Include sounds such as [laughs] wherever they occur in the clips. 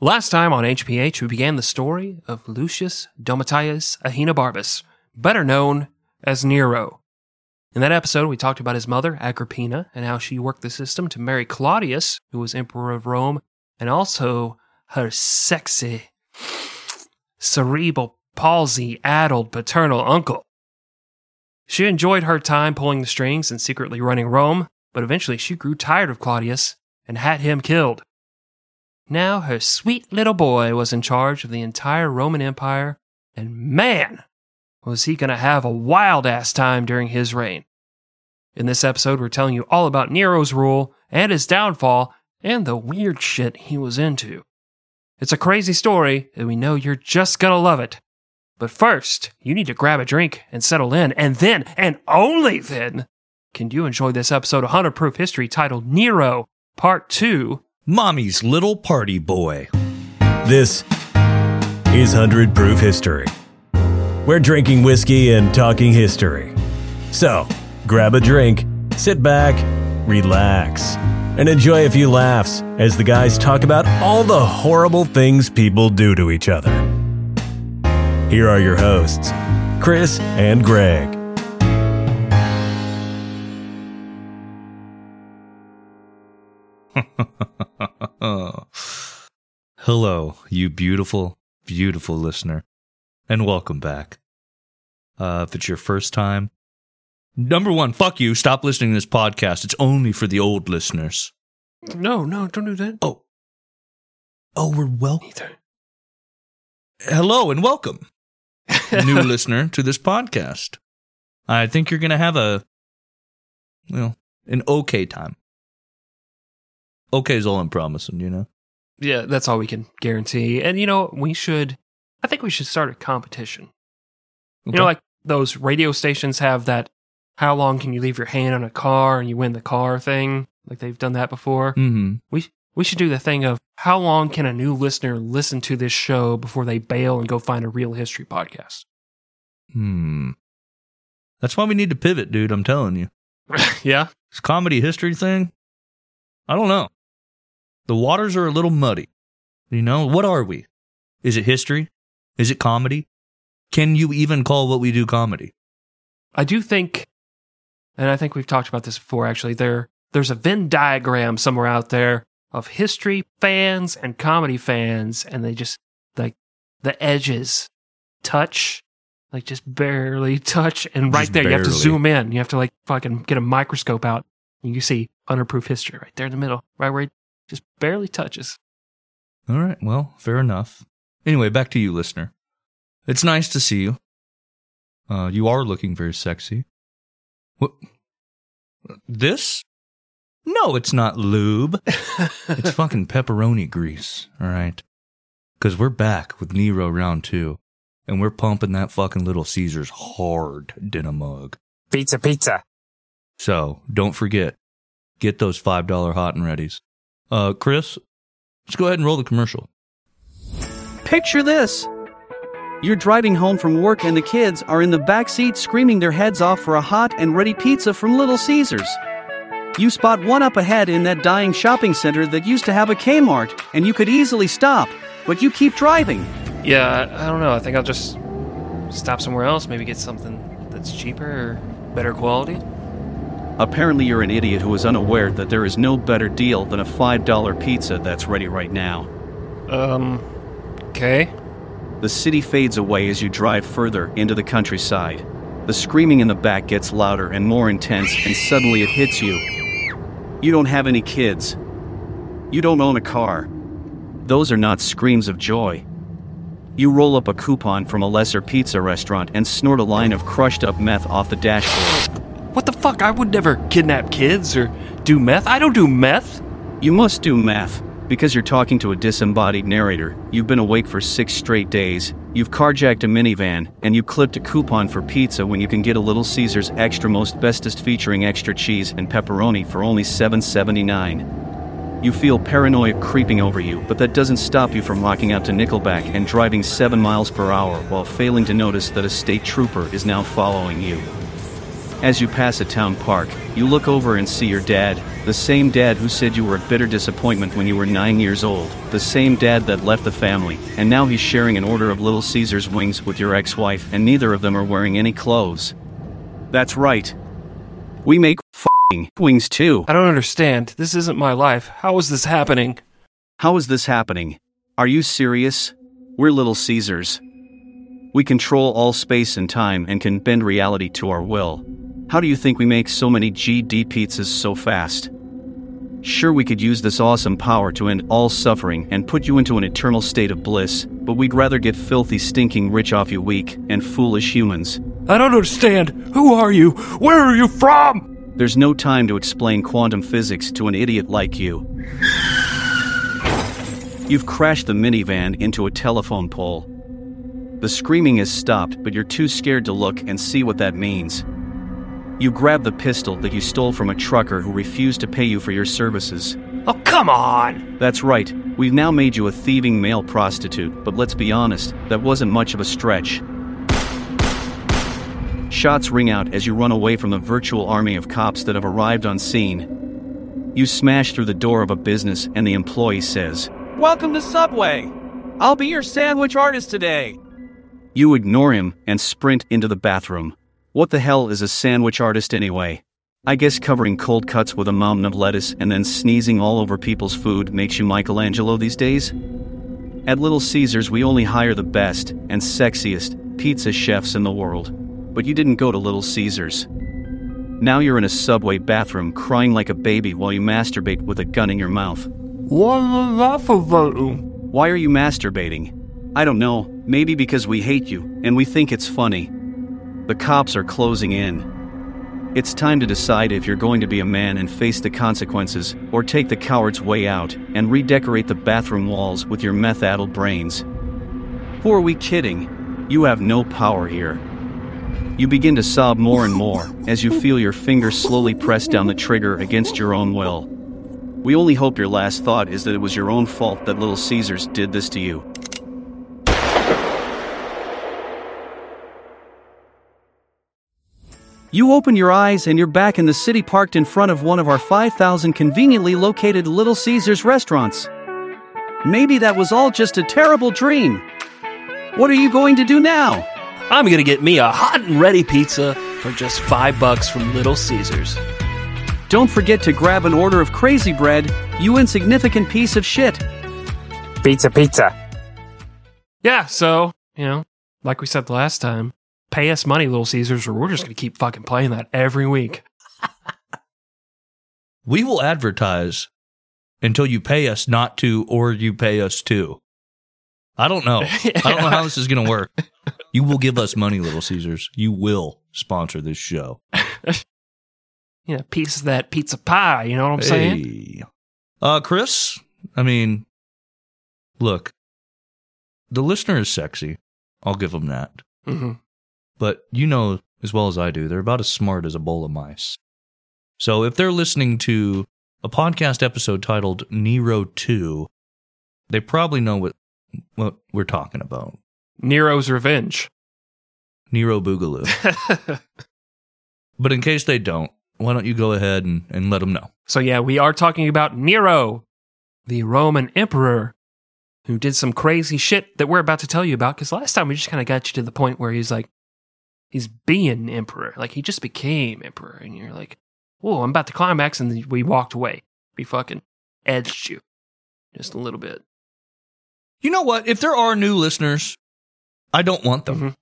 Last time on HPH, we began the story of Lucius Domitius Ahenobarbus, better known as Nero. In that episode, we talked about his mother, Agrippina, and how she worked the system to marry Claudius, who was emperor of Rome, and also her sexy, cerebral palsy addled paternal uncle. She enjoyed her time pulling the strings and secretly running Rome, but eventually she grew tired of Claudius and had him killed. Now her sweet little boy was in charge of the entire Roman Empire, and man, was he going to have a wild ass time during his reign. In this episode, we're telling you all about Nero's rule and his downfall and the weird shit he was into. It's a crazy story, and we know you're just going to love it. But first, you need to grab a drink and settle in, and then, and only then, can you enjoy this episode of 100 Proof History titled Nero, Part 2 Mommy's Little Party Boy. This is 100 Proof History. We're drinking whiskey and talking history. So, grab a drink, sit back, relax, and enjoy a few laughs as the guys talk about all the horrible things people do to each other. Here are your hosts, Chris and Greg. [laughs] Hello, you beautiful, beautiful listener, and welcome back. Uh, if it's your first time, number one, fuck you. Stop listening to this podcast. It's only for the old listeners. No, no, don't do that. Oh, oh, we're welcome. Either. Hello and welcome, new [laughs] listener to this podcast. I think you're gonna have a, well, an okay time. Okay is all I'm promising, you know. Yeah, that's all we can guarantee. And you know, we should I think we should start a competition. You know, like those radio stations have that how long can you leave your hand on a car and you win the car thing? Like they've done that before. mm-hmm. We we should do the thing of how long can a new listener listen to this show before they bail and go find a real history podcast? Hmm. That's why we need to pivot, dude. I'm telling you. [laughs] yeah. This comedy history thing, I don't know. The waters are a little muddy. You know, what are we? Is it history? Is it comedy? Can you even call what we do comedy? I do think and I think we've talked about this before actually. There there's a Venn diagram somewhere out there of history fans and comedy fans and they just like the edges touch like just barely [laughs] touch and right Just there you have to zoom in. You have to like fucking get a microscope out and you see underproof history right there in the middle, right where it just barely touches. All right, well, fair enough. Anyway, back to you, listener. It's nice to see you. Uh, you are looking very sexy. What? This? No, it's not lube. [laughs] it's fucking pepperoni grease, all right? Because we're back with Nero round two, and we're pumping that fucking Little Caesars hard in a mug. Pizza, pizza. So don't forget, get those $5 hot and readies. Uh, Chris, let's go ahead and roll the commercial. Picture this. You're driving home from work and the kids are in the back seat screaming their heads off for a hot and ready pizza from Little Caesars. You spot one up ahead in that dying shopping center that used to have a Kmart, and you could easily stop, but you keep driving. Yeah, I, I don't know. I think I'll just stop somewhere else, maybe get something that's cheaper or better quality. Apparently, you're an idiot who is unaware that there is no better deal than a $5 pizza that's ready right now. Um, okay. The city fades away as you drive further into the countryside. The screaming in the back gets louder and more intense, and suddenly it hits you. You don't have any kids. You don't own a car. Those are not screams of joy. You roll up a coupon from a lesser pizza restaurant and snort a line of crushed up meth off the dashboard. Fuck? I would never kidnap kids or do meth. I don't do meth. You must do meth. Because you're talking to a disembodied narrator, you've been awake for six straight days, you've carjacked a minivan, and you clipped a coupon for pizza when you can get a Little Caesars extra most bestest featuring extra cheese and pepperoni for only $7.79. You feel paranoia creeping over you, but that doesn't stop you from locking out to Nickelback and driving 7 miles per hour while failing to notice that a state trooper is now following you. As you pass a town park, you look over and see your dad, the same dad who said you were a bitter disappointment when you were nine years old, the same dad that left the family, and now he's sharing an order of Little Caesar's wings with your ex wife, and neither of them are wearing any clothes. That's right. We make fing wings too. I don't understand. This isn't my life. How is this happening? How is this happening? Are you serious? We're Little Caesars. We control all space and time and can bend reality to our will. How do you think we make so many GD pizzas so fast? Sure, we could use this awesome power to end all suffering and put you into an eternal state of bliss, but we'd rather get filthy, stinking rich off you weak and foolish humans. I don't understand. Who are you? Where are you from? There's no time to explain quantum physics to an idiot like you. You've crashed the minivan into a telephone pole. The screaming has stopped, but you're too scared to look and see what that means. You grab the pistol that you stole from a trucker who refused to pay you for your services. Oh, come on. That's right, we've now made you a thieving male prostitute, but let's be honest, that wasn't much of a stretch. Shots ring out as you run away from the virtual army of cops that have arrived on scene. You smash through the door of a business, and the employee says, Welcome to Subway. I'll be your sandwich artist today. You ignore him and sprint into the bathroom. What the hell is a sandwich artist anyway? I guess covering cold cuts with a mountain of lettuce and then sneezing all over people's food makes you Michelangelo these days? At Little Caesars, we only hire the best and sexiest pizza chefs in the world. But you didn't go to Little Caesars. Now you're in a subway bathroom crying like a baby while you masturbate with a gun in your mouth. What is that about? Why are you masturbating? I don't know, maybe because we hate you and we think it's funny. The cops are closing in. It's time to decide if you're going to be a man and face the consequences, or take the coward's way out and redecorate the bathroom walls with your meth addled brains. Who are we kidding? You have no power here. You begin to sob more and more as you feel your fingers slowly press down the trigger against your own will. We only hope your last thought is that it was your own fault that Little Caesars did this to you. You open your eyes and you're back in the city parked in front of one of our 5,000 conveniently located Little Caesars restaurants. Maybe that was all just a terrible dream. What are you going to do now? I'm gonna get me a hot and ready pizza for just five bucks from Little Caesars. Don't forget to grab an order of crazy bread, you insignificant piece of shit. Pizza, pizza. Yeah, so, you know, like we said the last time, pay us money, Little Caesars, or we're just gonna keep fucking playing that every week. [laughs] We will advertise until you pay us not to or you pay us to. I don't know. [laughs] I don't know how this is going to work. You will give us money, Little Caesars. You will sponsor this show. [laughs] You know, piece of that pizza pie, you know what I'm saying? Uh, Chris, I mean, look, the listener is sexy. I'll give him that. hmm But you know as well as I do, they're about as smart as a bowl of mice. So if they're listening to a podcast episode titled Nero 2, they probably know what, what we're talking about. Nero's Revenge. Nero Boogaloo. [laughs] But in case they don't, why don't you go ahead and, and let them know? So, yeah, we are talking about Nero, the Roman emperor, who did some crazy shit that we're about to tell you about. Because last time we just kind of got you to the point where he's like, he's being emperor. Like, he just became emperor. And you're like, whoa, I'm about to climax. And we walked away. We fucking edged you just a little bit. You know what? If there are new listeners, I don't want them. Mhm.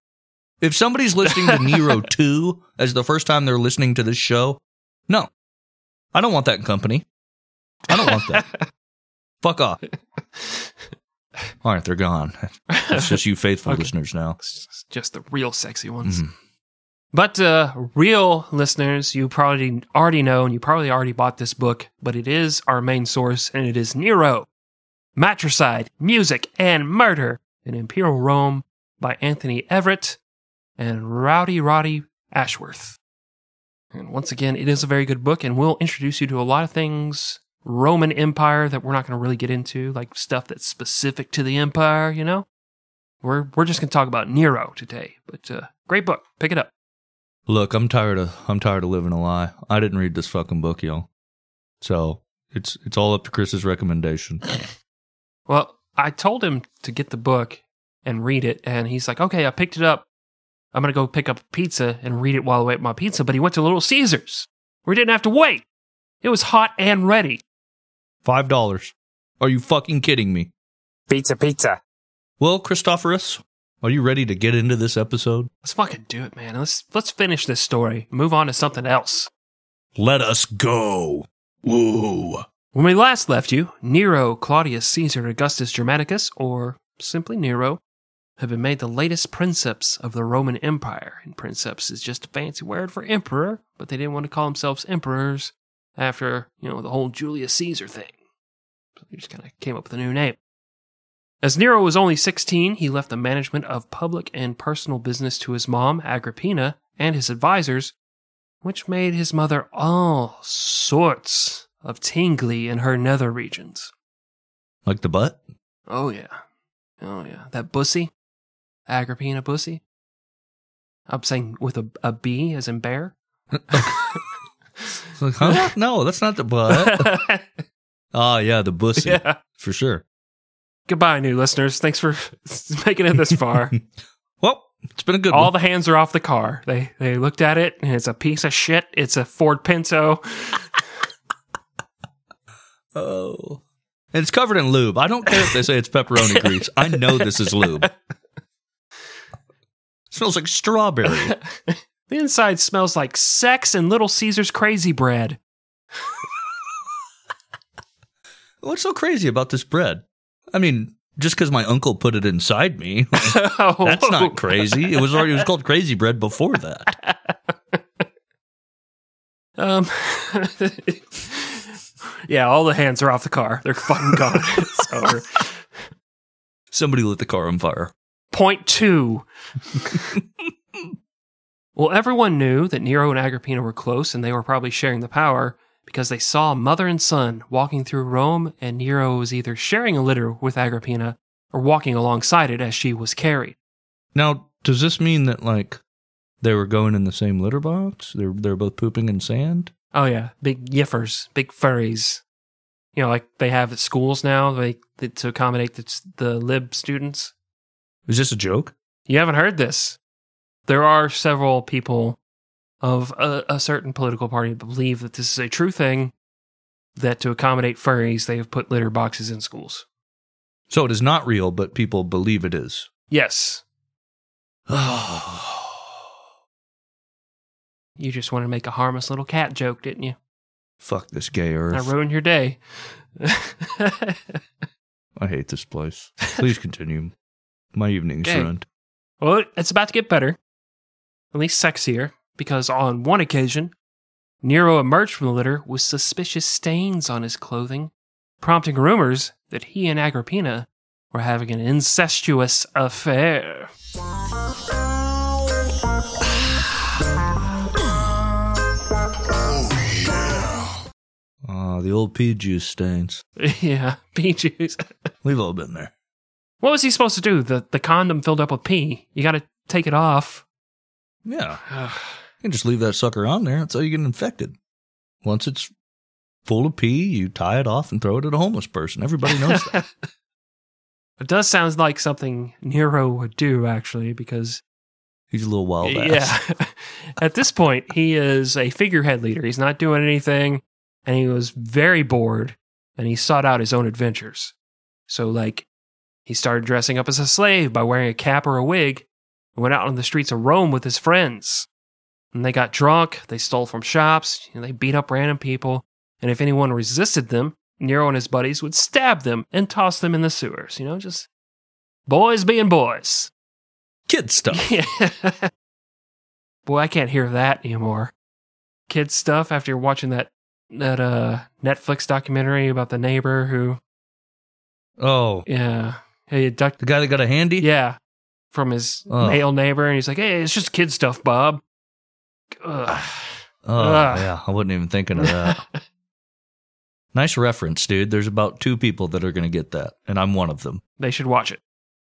If somebody's listening to Nero [laughs] 2 as the first time they're listening to this show, no. I don't want that company. I don't want that. [laughs] Fuck off. All right, they're gone. It's just you faithful [laughs] Okay. listeners now. It's just the real sexy ones. Mhm. But uh, real listeners, you probably already know, and you probably already bought this book, but it is our main source, and it is Nero, Matricide, Music, and Murder in Imperial Rome by Anthony Everitt and Rowdy Roddy Ashworth. And once again, it is a very good book, and will introduce you to a lot of things Roman Empire that we're not going to really get into, like stuff that's specific to the empire, you know? We're, we're just going to talk about Nero today, but uh, great book. Pick it up. Look, I'm tired of I'm tired of living a lie. I didn't read this fucking book, y'all. So it's it's all up to Chris's recommendation. [clears throat] Well, I told him to get the book and read it, and he's like, okay, I picked it up. I'm going to go pick up a pizza and read it while I wait my pizza. But he went to Little Caesars where he didn't have to wait. It was hot and ready. Five dollars. Are you fucking kidding me? Pizza, pizza. Well, Christophorus, are you ready to get into this episode? Let's fucking do it, man. Let's let's finish this story. Move on to something else. Let us go. Woo. When we last left you, Nero Claudius Caesar Augustus Germanicus, or simply Nero, had been made the latest princeps of the Roman Empire. And princeps is just a fancy word for emperor, but they didn't want to call themselves emperors after, you know, the whole Julius Caesar thing. So they just kind of came up with a new name. As Nero was only 16, he left the management of public and personal business to his mom, Agrippina, and his advisors, which made his mother all sorts of tingly in her nether regions. Like the butt? Oh, yeah. Oh, yeah. That bussy? Agrippina bussy? I'm saying with a, a B as in bear? [laughs] [laughs] It's like, huh? [laughs] no, that's not the [laughs] butt. [laughs] Ah, yeah, the bussy. yeah. For sure. Goodbye, new listeners. Thanks for making it this far. Well, it's been a good All one. the hands are off the car. They they looked at it and it's a piece of shit. It's a Ford Pinto. oh. And it's covered in lube. I don't care if they say it's pepperoni grease. I know this is lube. smells like strawberry. The inside smells like sex and Little Caesar's crazy bread. [laughs] What's so crazy about this bread? I mean, just because my uncle put it inside me, Oh, [laughs] that's not crazy. It was already it was called crazy bread before that. [laughs] Um, yeah, all the hands are off the car. They're fucking gone. it's over. Somebody lit the car on fire. Point two. Well, everyone knew that Nero and Agrippina were close, and they were probably sharing the power because they saw mother and son walking through Rome, and Nero was either sharing a litter with Agrippina or walking alongside it as she was carried. Now, does this mean that like they were going in the same litter box? They're they're both pooping in sand? Oh yeah, big yiffers, big furries. You know, like they have at schools now, like to accommodate the, the lib students. Is this a joke? You haven't heard this. There are several people of a, a certain political party that believe that this is a true thing. That to accommodate furries, they have put litter boxes in schools. So it is not real, but people believe it is. Yes, [sighs] you just wanted to make a harmless little cat joke, didn't you? Fuck this gay earth. I ruined your day. [laughs] I hate this place. Please continue. My evening's Okay. ruined. Well, it's about to get better, at least sexier, because on one occasion, Nero emerged from the litter with suspicious stains on his clothing, prompting rumors that he and Agrippina were having an incestuous affair. Ah, the old pea juice stains. [laughs] yeah, pea juice. We've all been there. What was he supposed to do? The the condom filled up with pee. You got to take it off. Yeah. [sighs] You can just leave that sucker on there. That's how you get infected. Once it's full of pee, you tie it off and throw it at a homeless person. Everybody knows that. [laughs] It does sound like something Nero would do, actually, because He's a little wild ass. Yeah. [laughs] At this point, he is a figurehead leader. He's not doing anything, and he was very bored, and he sought out his own adventures. So, like, he started dressing up as a slave by wearing a cap or a wig, and went out on the streets of Rome with his friends. And they got drunk, they stole from shops, you know, they beat up random people, and if anyone resisted them, Nero and his buddies would stab them and toss them in the sewers. You know, just boys being boys. Kid stuff. [laughs] Yeah. Boy, I can't hear that anymore. Kid stuff after you're watching that that uh Netflix documentary about the neighbor who Oh, yeah Hey, ducked the guy that got a handy? yeah from his Oh. male neighbor and he's like hey it's just kid stuff Bob. Ugh. Oh, Ugh. yeah. I wasn't even thinking of that. [laughs] nice reference, dude. There's about two people that are going to get that, and I'm one of them. they should watch it.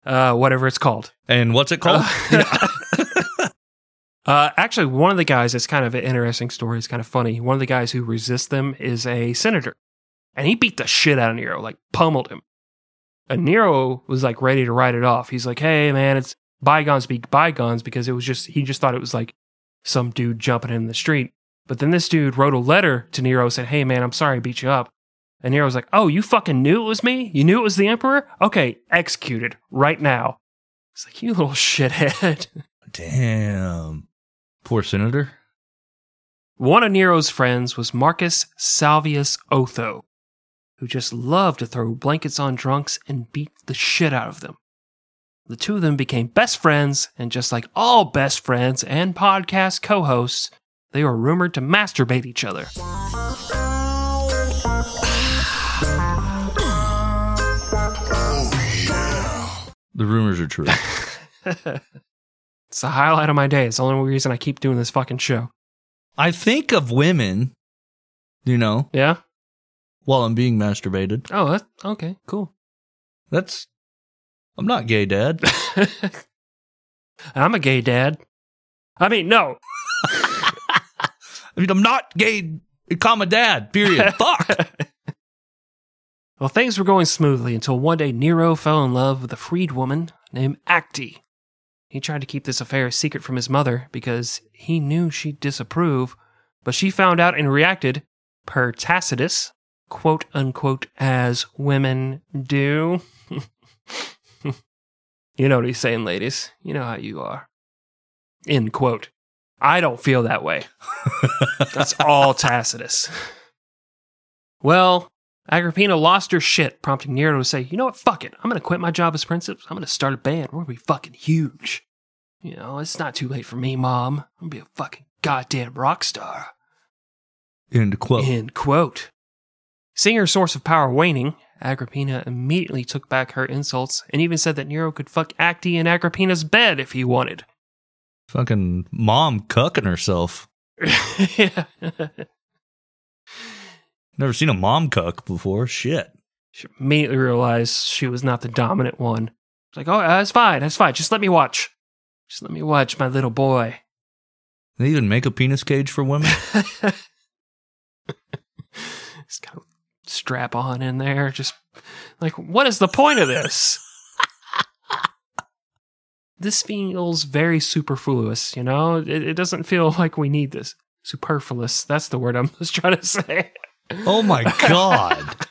Uh, whatever it's called. And what's it called? [laughs] [laughs] Uh, actually, one of the guys, it's kind of an interesting story. It's kind of funny. One of the guys who resists them is a senator, and he beat the shit out of Nero, like pummeled him. And Nero was like ready to write it off. He's like, "Hey, man, it's bygones be bygones," because it was just he just thought it was like some dude jumping in the street. But then this dude wrote a letter to Nero said, "Hey, man, I'm sorry I beat you up." And Nero was like, "Oh, you fucking knew it was me? You knew it was the emperor? Okay, executed right now." It's like you little shithead. [laughs] Damn. Poor senator. One of Nero's friends was Marcus Salvius Otho, who just loved to throw blankets on drunks and beat the shit out of them. The two of them became best friends, and just like all best friends and podcast co hosts, they were rumored to masturbate each other. The rumors are true. [laughs] It's the highlight of my day. It's the only reason I keep doing this fucking show. I think of women, you know, Yeah? While I'm being masturbated. Oh, that, okay, cool. That's. I'm not gay, Dad. [laughs] I'm a gay dad. I mean, no. [laughs] I mean, I'm not gay, comma, dad, period. [laughs] Fuck. Well, things were going smoothly until one day Nero fell in love with a freed woman named Acte. He tried to keep this affair a secret from his mother because he knew she'd disapprove, but she found out and reacted, per Tacitus, quote unquote, as women do. [laughs] you know what he's saying, ladies. You know how you are. End quote. I don't feel that way. [laughs] That's all Tacitus. Well, Agrippina lost her shit, prompting Nero to say, You know what? Fuck it. I'm going to quit my job as princeps. I'm going to start a band. We're going to be fucking huge. You know, it's not too late for me, mom. I'm going to be a fucking goddamn rock star. End quote. End quote. Seeing her source of power waning, Agrippina immediately took back her insults and even said that Nero could fuck Acte in Agrippina's bed if he wanted. Fucking mom cucking herself. yeah. [laughs] Never seen a mom cuck before. Shit. She immediately realized she was not the dominant one. It's like, oh, that's fine, that's fine. Just let me watch. Just let me watch my little boy. They even make a penis cage for women. [laughs] Just kind of strap on in there. Just like, what is the point of this? [laughs] this feels very superfluous, you know? It, it doesn't feel like we need this. Superfluous. That's the word I'm [laughs] just trying to say. oh my [laughs] god.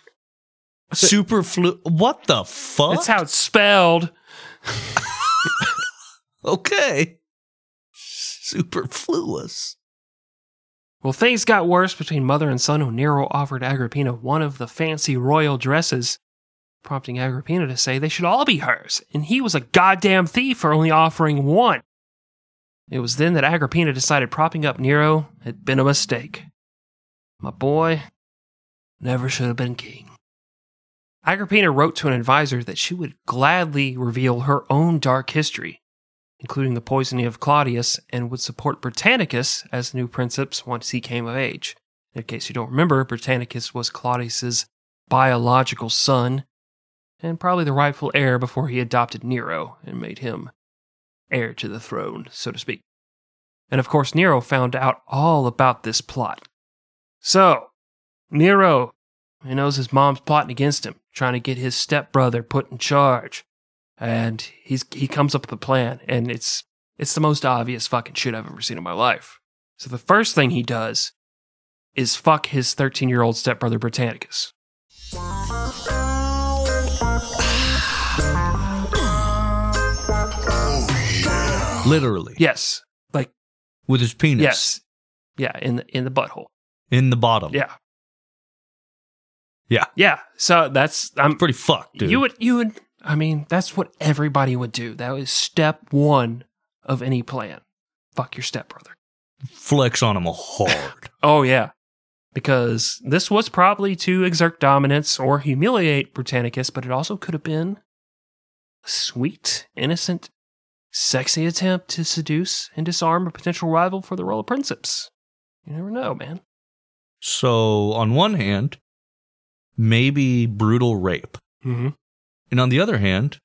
Superflu what the fuck? That's how it's spelled. okay. Superfluous. Well, things got worse between mother and son when Nero offered Agrippina one of the fancy royal dresses, prompting Agrippina to say they should all be hers, and he was a goddamn thief for only offering one. It was then that Agrippina decided propping up Nero had been a mistake. My boy never should have been king. Agrippina wrote to an advisor that she would gladly reveal her own dark history, including the poisoning of Claudius, and would support Britannicus as the new princeps once he came of age. In case you don't remember, Britannicus was Claudius's biological son, and probably the rightful heir before he adopted Nero and made him heir to the throne, so to speak. And of course, Nero found out all about this plot. So, Nero, he knows his mom's plotting against him, trying to get his stepbrother put in charge. And he's he comes up with a plan, and it's it's the most obvious fucking shit I've ever seen in my life. So the first thing he does is fuck his 13 year old stepbrother Britannicus. Literally. Yes, like With his penis. yes, yeah, in the in the butthole. In the bottom. Yeah, Yeah. yeah. So that's I'm Pretty fucked, dude. You would, you would, I mean, that's what everybody would do. That was step one of any plan. Fuck your stepbrother. flex on him hard. [laughs] Oh, yeah. Because this was probably to exert dominance or humiliate Britannicus, but it also could have been a sweet, innocent, sexy attempt to seduce and disarm a potential rival for the role of princeps. You never know, man. so, on one hand, maybe brutal rape. Mm-hmm. And on the other hand,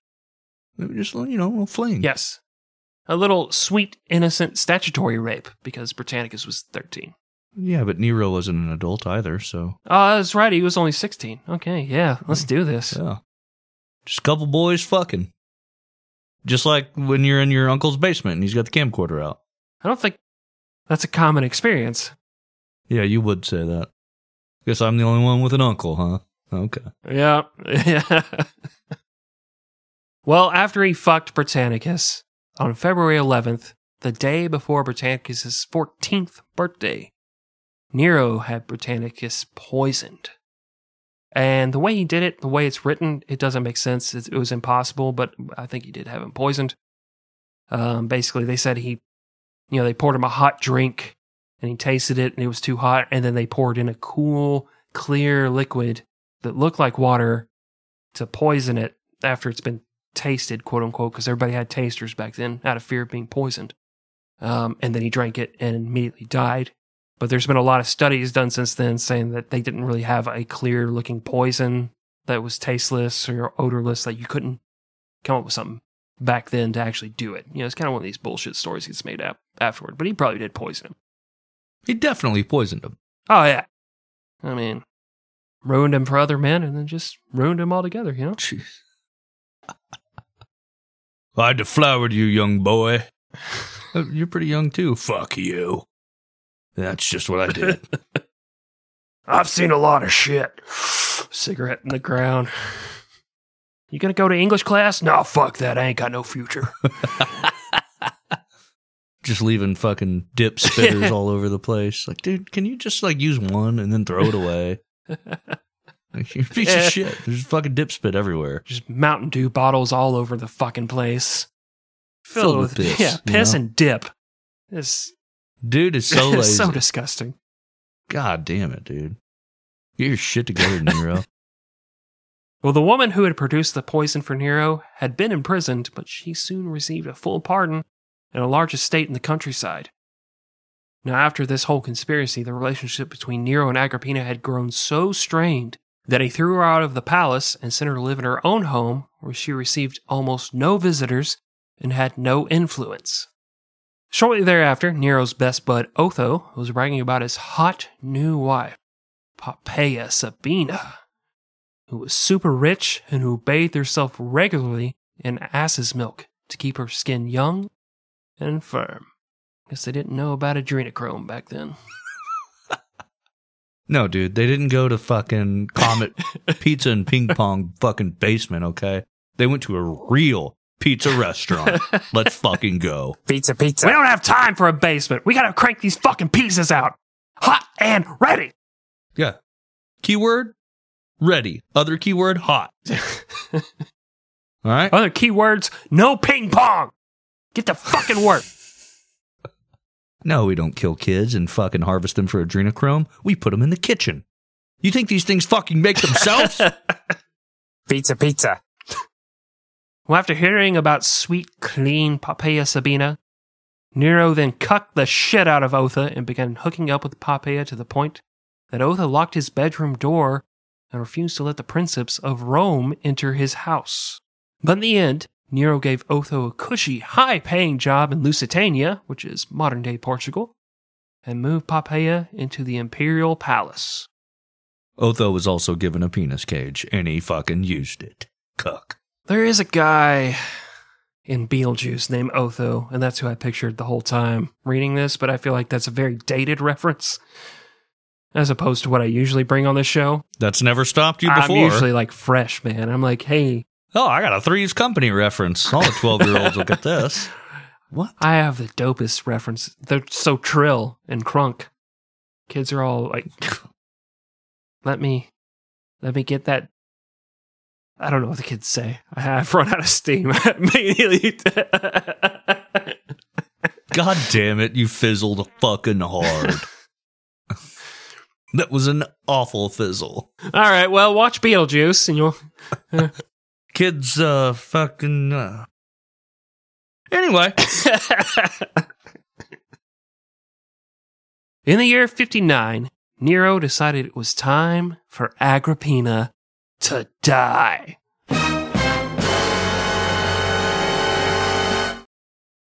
maybe just, you know, a fling. Yes. a little sweet, innocent statutory rape because Britannicus was 13. Yeah, but Nero wasn't an adult either, so Oh, that's right. He was only 16. Okay, yeah, let's do this. yeah. Just a couple boys fucking. Just like when you're in your uncle's basement and he's got the camcorder out. I don't think that's a common experience. Yeah, you would say that. Guess I'm the only one with an uncle, huh? Okay. Yeah. Yeah. [laughs] well, after he fucked Britannicus on February 11th, the day before Britannicus's 14th birthday, Nero had Britannicus poisoned. And the way he did it, the way it's written, it doesn't make sense. It, was impossible, but I think he did have him poisoned. Um, basically, they said he, you know, they poured him a hot drink and he tasted it and it was too hot. And then they poured in a cool, clear liquid that looked like water to poison it after it's been tasted, quote unquote, because everybody had tasters back then out of fear of being poisoned. Um, and then he drank it and immediately died. But there's been a lot of studies done since then saying that they didn't really have a clear looking poison that was tasteless or odorless, that you couldn't come up with something back then to actually do it. You know, it's kind of one of these bullshit stories gets made up afterward, but he probably did poison him. He definitely poisoned him. Oh, yeah. I mean, ruined him for other men and then just ruined him altogether, you know? [laughs] Jeez. I deflowered you, young boy. Uh, [laughs] You're pretty young too. Fuck you. That's just what I did. [laughs] I've seen a lot of shit. [sighs] Cigarette in the ground. You gonna go to English class? No, fuck that. I ain't got no future. just leaving fucking dip spitters all over the place. Like, dude, can you just like use one and then throw it away? [laughs] Like, you're a piece Yeah. of eh. shit. There's fucking dip spit everywhere. Just Mountain Dew bottles all over the fucking place. Filled with piss, Yeah, you piss know? and dip. This Dude is [laughs] so lazy. so disgusting. God damn it, dude. Get your shit together, Nero. [laughs] Well, the woman who had produced the poison for Nero had been imprisoned, but she soon received a full pardon and a large estate in the countryside. Now, after this whole conspiracy, the relationship between Nero and Agrippina had grown so strained that he threw her out of the palace and sent her to live in her own home, where she received almost no visitors and had no influence. Shortly thereafter, Nero's best bud Otho was bragging about his hot new wife, Poppaea Sabina who was super rich and who bathed herself regularly in ass's milk to keep her skin young and firm. Guess they didn't know about adrenochrome back then. [laughs] No, dude, they didn't go to fucking Comet [laughs] Pizza and Ping Pong fucking basement, okay? They went to a real pizza restaurant. [laughs] Let's fucking go. Pizza, pizza. We don't have time for a basement. We gotta crank these fucking pizzas out. Hot and ready. Yeah. Keyword ready. Other keyword hot. All right. Other keywords, no ping pong. Get to fucking work. No, we don't kill kids and fucking harvest them for adrenochrome. We put them in the kitchen. You think these things fucking make themselves? [laughs] Pizza, pizza. Well, after hearing about sweet, clean Poppaea Sabina, Nero then cucked the shit out of Otho and began hooking up with Poppaea to the point that Otho locked his bedroom door and refused to let the princeps of Rome enter his house. But in the end, Nero gave Otho a cushy, high paying job in Lusitania, which is modern day Portugal, and moved Poppaea into the imperial palace. Otho was also given a penis cage and he fucking used it. Cuck. There is a guy in Beetlejuice named Otho, and that's who I pictured the whole time reading this, but I feel like that's a very dated reference as opposed to what I usually bring on this show. That's never stopped you before. I'm usually like fresh, man. I'm like, hey, oh, I got a Three's Company reference. All the 12 year olds will get this. [laughs] What? I have the dopest reference. They're so trill and crunk. Kids are all like, [laughs] let me, let me get that. I don't know what the kids say. I have run out of steam [laughs] immediately. God damn it, you fizzled fucking hard. that was an awful fizzle. All right, well, watch Beetlejuice, and you'll. Kids, uh, fucking. Uh... Anyway, [laughs] In the year 59, Nero decided it was time for Agrippina to die.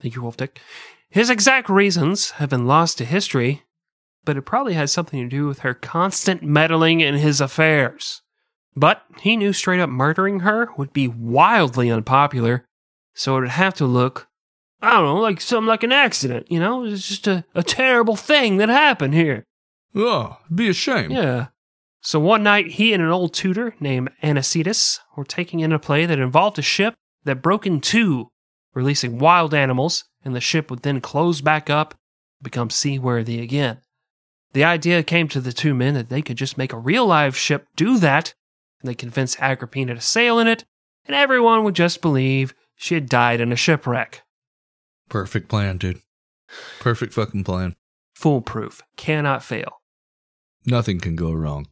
Thank you, Wolf Dick. His exact reasons have been lost to history, but it probably had something to do with her constant meddling in his affairs. But he knew straight up murdering her would be wildly unpopular, so it would have to look, I don't know, like something like an accident, you know? It's just a, a terrible thing that happened here. Oh, be a shame. Yeah. So one night, he and an old tutor named Anicetus were taking in a play that involved a ship that broke in two, releasing wild animals, and the ship would then close back up, become seaworthy again. The idea came to the two men that they could just make a real live ship do that, and they convinced Agrippina to sail in it, and everyone would just believe she had died in a shipwreck. Perfect plan, dude. Perfect fucking plan. Foolproof. Cannot fail. Nothing can go wrong.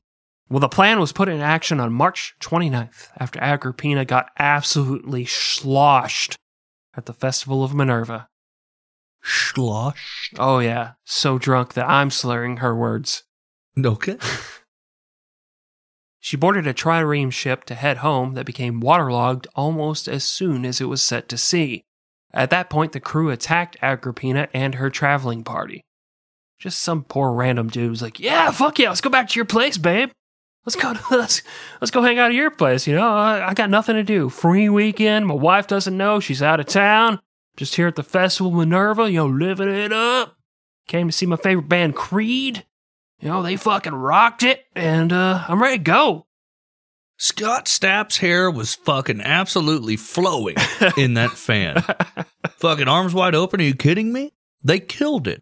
Well, the plan was put in action on March 29th after Agrippina got absolutely sloshed at the Festival of Minerva. Slosh. Oh, yeah, so drunk that I'm slurring her words. Okay. [laughs] She boarded a trireme ship to head home that became waterlogged almost as soon as it was set to sea. At that point, the crew attacked Agrippina and her traveling party. Just some poor random dude was like, "Yeah, fuck yeah, let's go back to your place, babe. Let's go, [laughs] let's let's go hang out at your place. You know, I, I got nothing to do. Free weekend. My wife doesn't know she's out of town. Just here at the festival Minerva. You know, living it up. Came to see my favorite band, Creed. You know, they fucking rocked it, and uh, I'm ready to go. Scott Stapp's hair was fucking absolutely flowing in that fan. [laughs] fucking arms wide open. Are you kidding me? They killed it.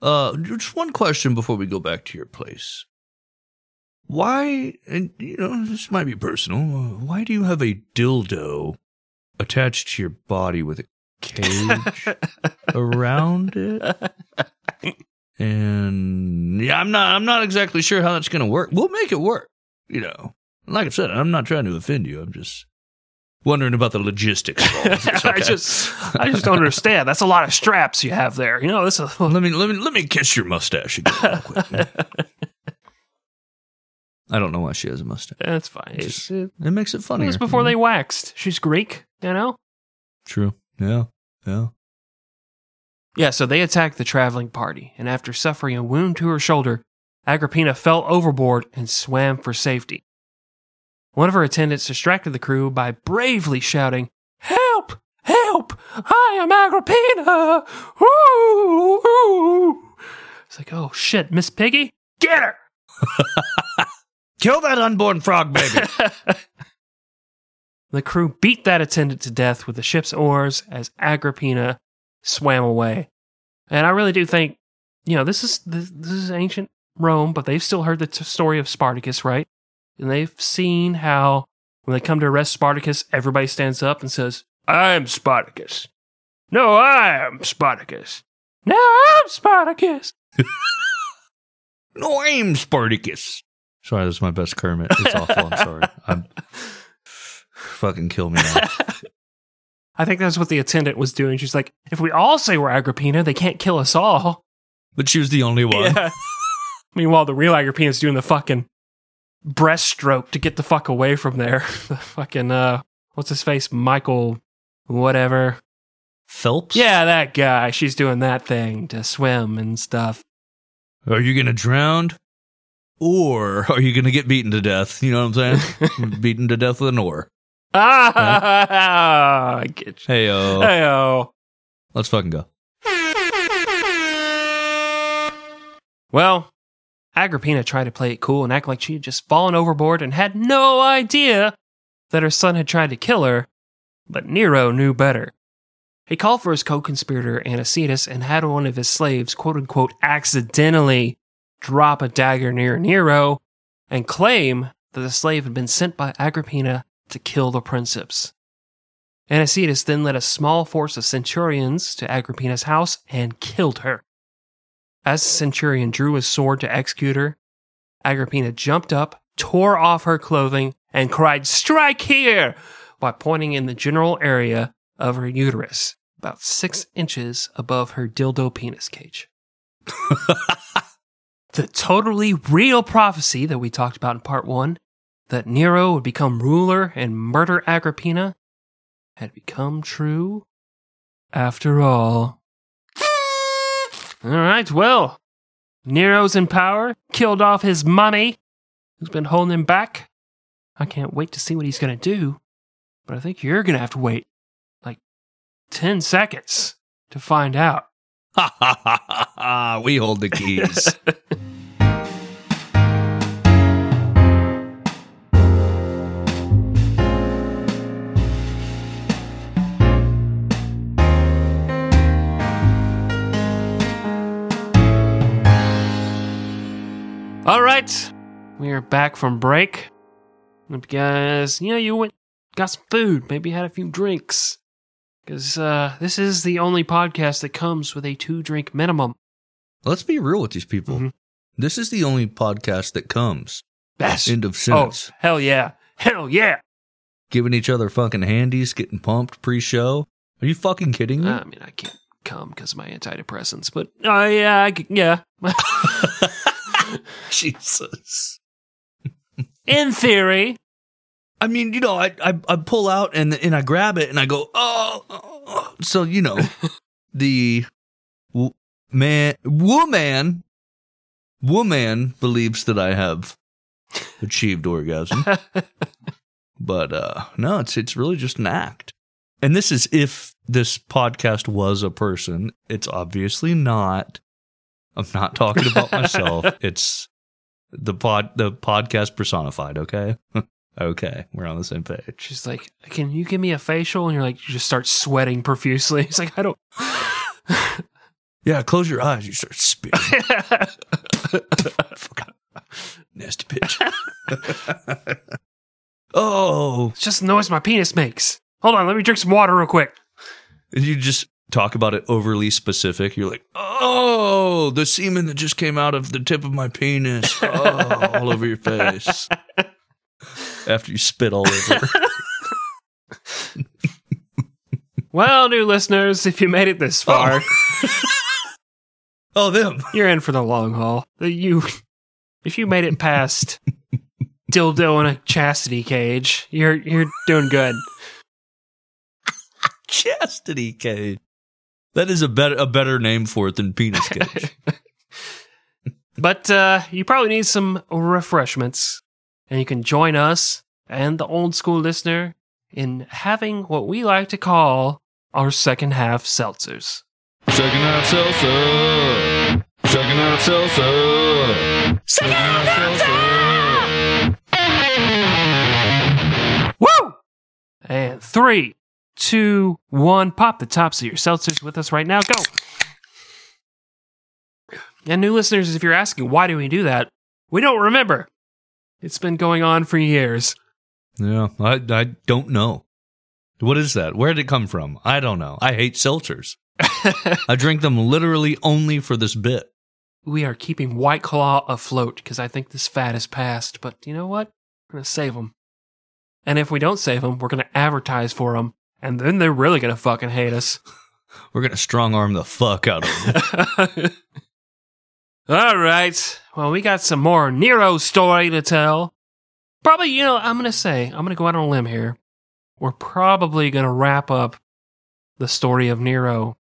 Uh, just one question before we go back to your place. Why, and you know, this might be personal, why do you have a dildo attached to your body with a cage [laughs] around it? And yeah, I'm not, I'm not exactly sure how that's going to work. We'll make it work, you know. Like I said, I'm not trying to offend you. I'm just wondering about the logistics. of all this. It's [laughs] I just, I just don't understand. That's a lot of straps you have there. You know, this is. let me let me let me kiss your mustache again real quick. [laughs] I don't know why she has a mustache. That's fine. It's, it It makes it funny. It was before they waxed. She's Greek, you know. True. Yeah. Yeah. Yeah, so they attacked the traveling party, and after suffering a wound to her shoulder, Agrippina fell overboard and swam for safety. One of her attendants distracted the crew by bravely shouting, Help! Help! I am Agrippina! Ooh, ooh. It's like, oh shit, Miss Piggy, get her! [laughs] Kill that unborn frog baby. [laughs] The crew beat that attendant to death with the ship's oars as Agrippina swam away. And I really do think, you know, this is this, this is ancient Rome, but they've still heard the t- story of Spartacus, right? And they've seen how when they come to arrest Spartacus, everybody stands up and says, "I'm Spartacus." No, I am Spartacus. No, I'm Spartacus. [laughs] no, I'm Spartacus. Sorry, this is my best Kermit. It's awful. I'm sorry. I'm [laughs] fucking kill me now. [laughs] I think that's what the attendant was doing. She's like, if we all say we're Agrippina, they can't kill us all. But she was the only one. Yeah. [laughs] Meanwhile, the real Agrippina's doing the fucking breaststroke to get the fuck away from there. [laughs] the fucking uh, what's his face, Michael, whatever. Phelps. Yeah, that guy. She's doing that thing to swim and stuff. Are you gonna drown, or are you gonna get beaten to death? You know what I'm saying? [laughs] beaten to death with an oar. Ah, I get you. Hey yo, Hey, oh. let's fucking go. Well, Agrippina tried to play it cool and act like she had just fallen overboard and had no idea that her son had tried to kill her, but Nero knew better. He called for his co conspirator Anicetus and had one of his slaves, quote unquote, accidentally drop a dagger near Nero and claim that the slave had been sent by Agrippina to kill the princeps. Anicetus then led a small force of centurions to Agrippina's house and killed her. As the centurion drew his sword to execute her, Agrippina jumped up, tore off her clothing, and cried, Strike here! by pointing in the general area of her uterus, about six inches above her dildo penis cage. [laughs] the totally real prophecy that we talked about in part one, that Nero would become ruler and murder Agrippina, had become true after all. All right, well, Nero's in power, killed off his mummy, who's been holding him back. I can't wait to see what he's going to do, but I think you're going to have to wait like 10 seconds to find out. Ha ha ha ha ha. We hold the keys. [laughs] right, we are back from break. Because, you know, you went, got some food, maybe had a few drinks. Because uh, this is the only podcast that comes with a two drink minimum. Let's be real with these people. Mhm. This is the only podcast that comes. That's End of sentence. Oh, sentence. hell yeah. Hell yeah. Giving each other fucking handies, getting pumped pre show. Are you fucking kidding me? I mean, I can't come because of my antidepressants, but oh, yeah, I yeah. [laughs] [laughs] [laughs] Jesus. In theory. I mean, you know, I, I I pull out and and I grab it and I go, oh. oh." So you know, [laughs] the w- man, woman, woman believes that I have achieved orgasm, [laughs] but uh no, it's it's really just an act. And this is if this podcast was a person. It's obviously not. I'm not talking about myself. It's the pod the podcast personified. Okay. [laughs] Okay, we're on the same page. She's like, Can you give me a facial? And you're like, You just start sweating profusely. [laughs] He's like, I don't. [laughs] Yeah, close your eyes. You start spitting. Nasty bitch. oh, It's just the noise my penis makes. Hold on, let me drink some water real quick. and you just talk about it overly specific. You're like, oh, the semen that just came out of the tip of my penis, [laughs] oh, all over your face. After you spit all over. [laughs] Well, new listeners, if you made it this oh. far, [laughs] Oh, them. you're in for the long haul. You, if you made it past dildo in a chastity cage, you're you're doing good. Chastity cage. That is a better a better name for it than penis cage. [laughs] But uh, you probably need some refreshments, and you can join us and the old school listener in having what we like to call our second half seltzers. Second half seltzer. Second half seltzer. Second half seltzer. Woo! And three, two, one, pop the tops of your seltzers with us right now. Go. And new listeners, if you're asking why do we do that, we don't remember. It's been going on for years. Yeah, I I don't know. What is that? Where did it come from? I don't know. I hate seltzers. [laughs] I drink them literally only for this bit. we are keeping White Claw afloat because I think this fad is past. But you know what? We're going to save them. And if we don't save them, we're going to advertise for them. And then they're really going to fucking hate us. [laughs] We're gonna strong arm the fuck out of them. [laughs] All right. Well, we got some more Nero story to tell. Probably, you know, I'm going to say, I'm going to go out on a limb here. We're probably going to wrap up the story of Nero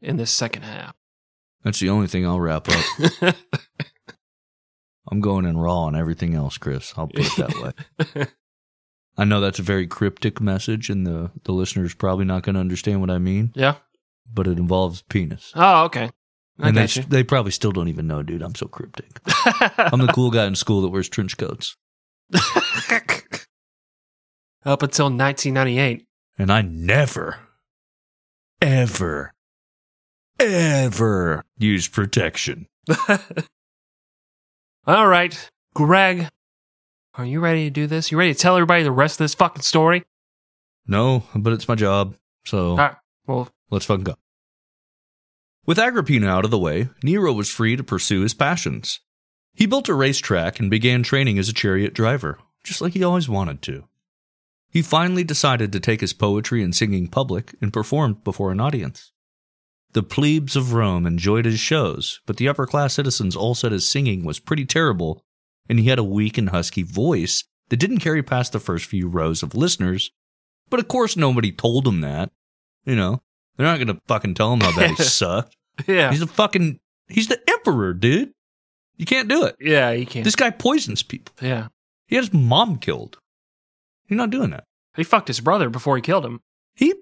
in this second half. That's the only thing I'll wrap up. [laughs] I'm going in raw on everything else, Chris. I'll put it that way. I know that's a very cryptic message, and the the listener's probably not going to understand what I mean, yeah. but it involves penis. Oh, okay. I and they, you. they probably still don't even know, dude. I'm so cryptic. [laughs] I'm the cool guy in school that wears trench coats. [laughs] Up until 1998. And I never, ever, ever used protection. [laughs] All right, Greg, are you ready to do this? You ready to tell everybody the rest of this fucking story? No, but it's my job. So right. Well, let's fucking go. With Agrippina out of the way, Nero was free to pursue his passions. He built a racetrack and began training as a chariot driver, just like he always wanted to. He finally decided to take his poetry and singing public and performed before an audience. The plebes of Rome enjoyed his shows, but the upper class citizens all said his singing was pretty terrible, and he had a weak and husky voice that didn't carry past the first few rows of listeners. But of course, nobody told him that. You know, They're not gonna fucking tell him how bad he [laughs] sucked. Yeah. He's a fucking he's the emperor, dude. You can't do it. yeah, you can't. This guy poisons people. yeah. He had his mom killed. You're not doing that. He fucked his brother before he killed him. He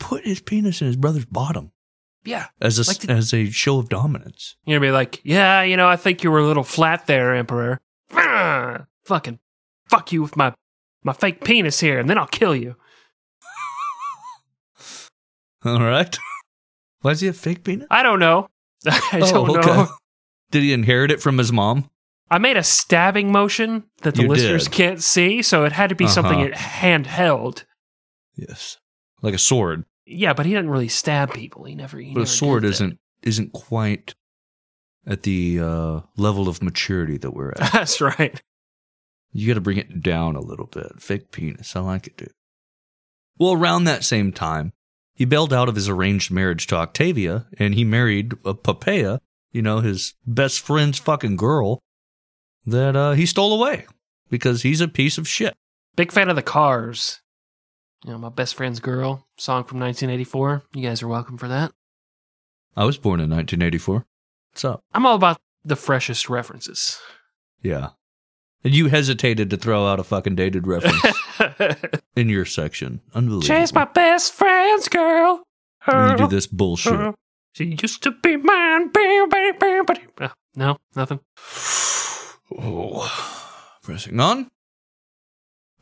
put his penis in his brother's bottom Yeah. as a Like the- as a show of dominance. You're gonna be like, yeah, you know, I think you were a little flat there, Emperor. Fucking fuck you with my my fake penis here, and then I'll kill you. All right. Why does he have fake penis? I don't know. [laughs] I Oh, don't okay. know. Did he inherit it from his mom? I made a stabbing motion that the You listeners did. can't see, so it had to be something Uh-huh. handheld. Yes. Like a sword. Yeah, but he doesn't really stab people. He never. He But a sword isn't isn't quite at the uh, level of maturity that we're at. [laughs] That's right. You got to bring it down a little bit. Fake penis. I like it, dude. Well, around that same time, he bailed out of his arranged marriage to Octavia and he married uh, Poppaea, you know, his best friend's fucking girl that uh, he stole away because he's a piece of shit. Big fan of the Cars. You know, my best friend's girl song from 1984. You guys are welcome for that. I was born in 1984. What's up? I'm all about the freshest references. Yeah. And you hesitated to throw out a fucking dated reference [laughs] in your section. Unbelievable. Chase my best friend's girl. And you do this bullshit. She used to be mine. Bam, bam, bam. Uh, no, nothing. Oh. Pressing on.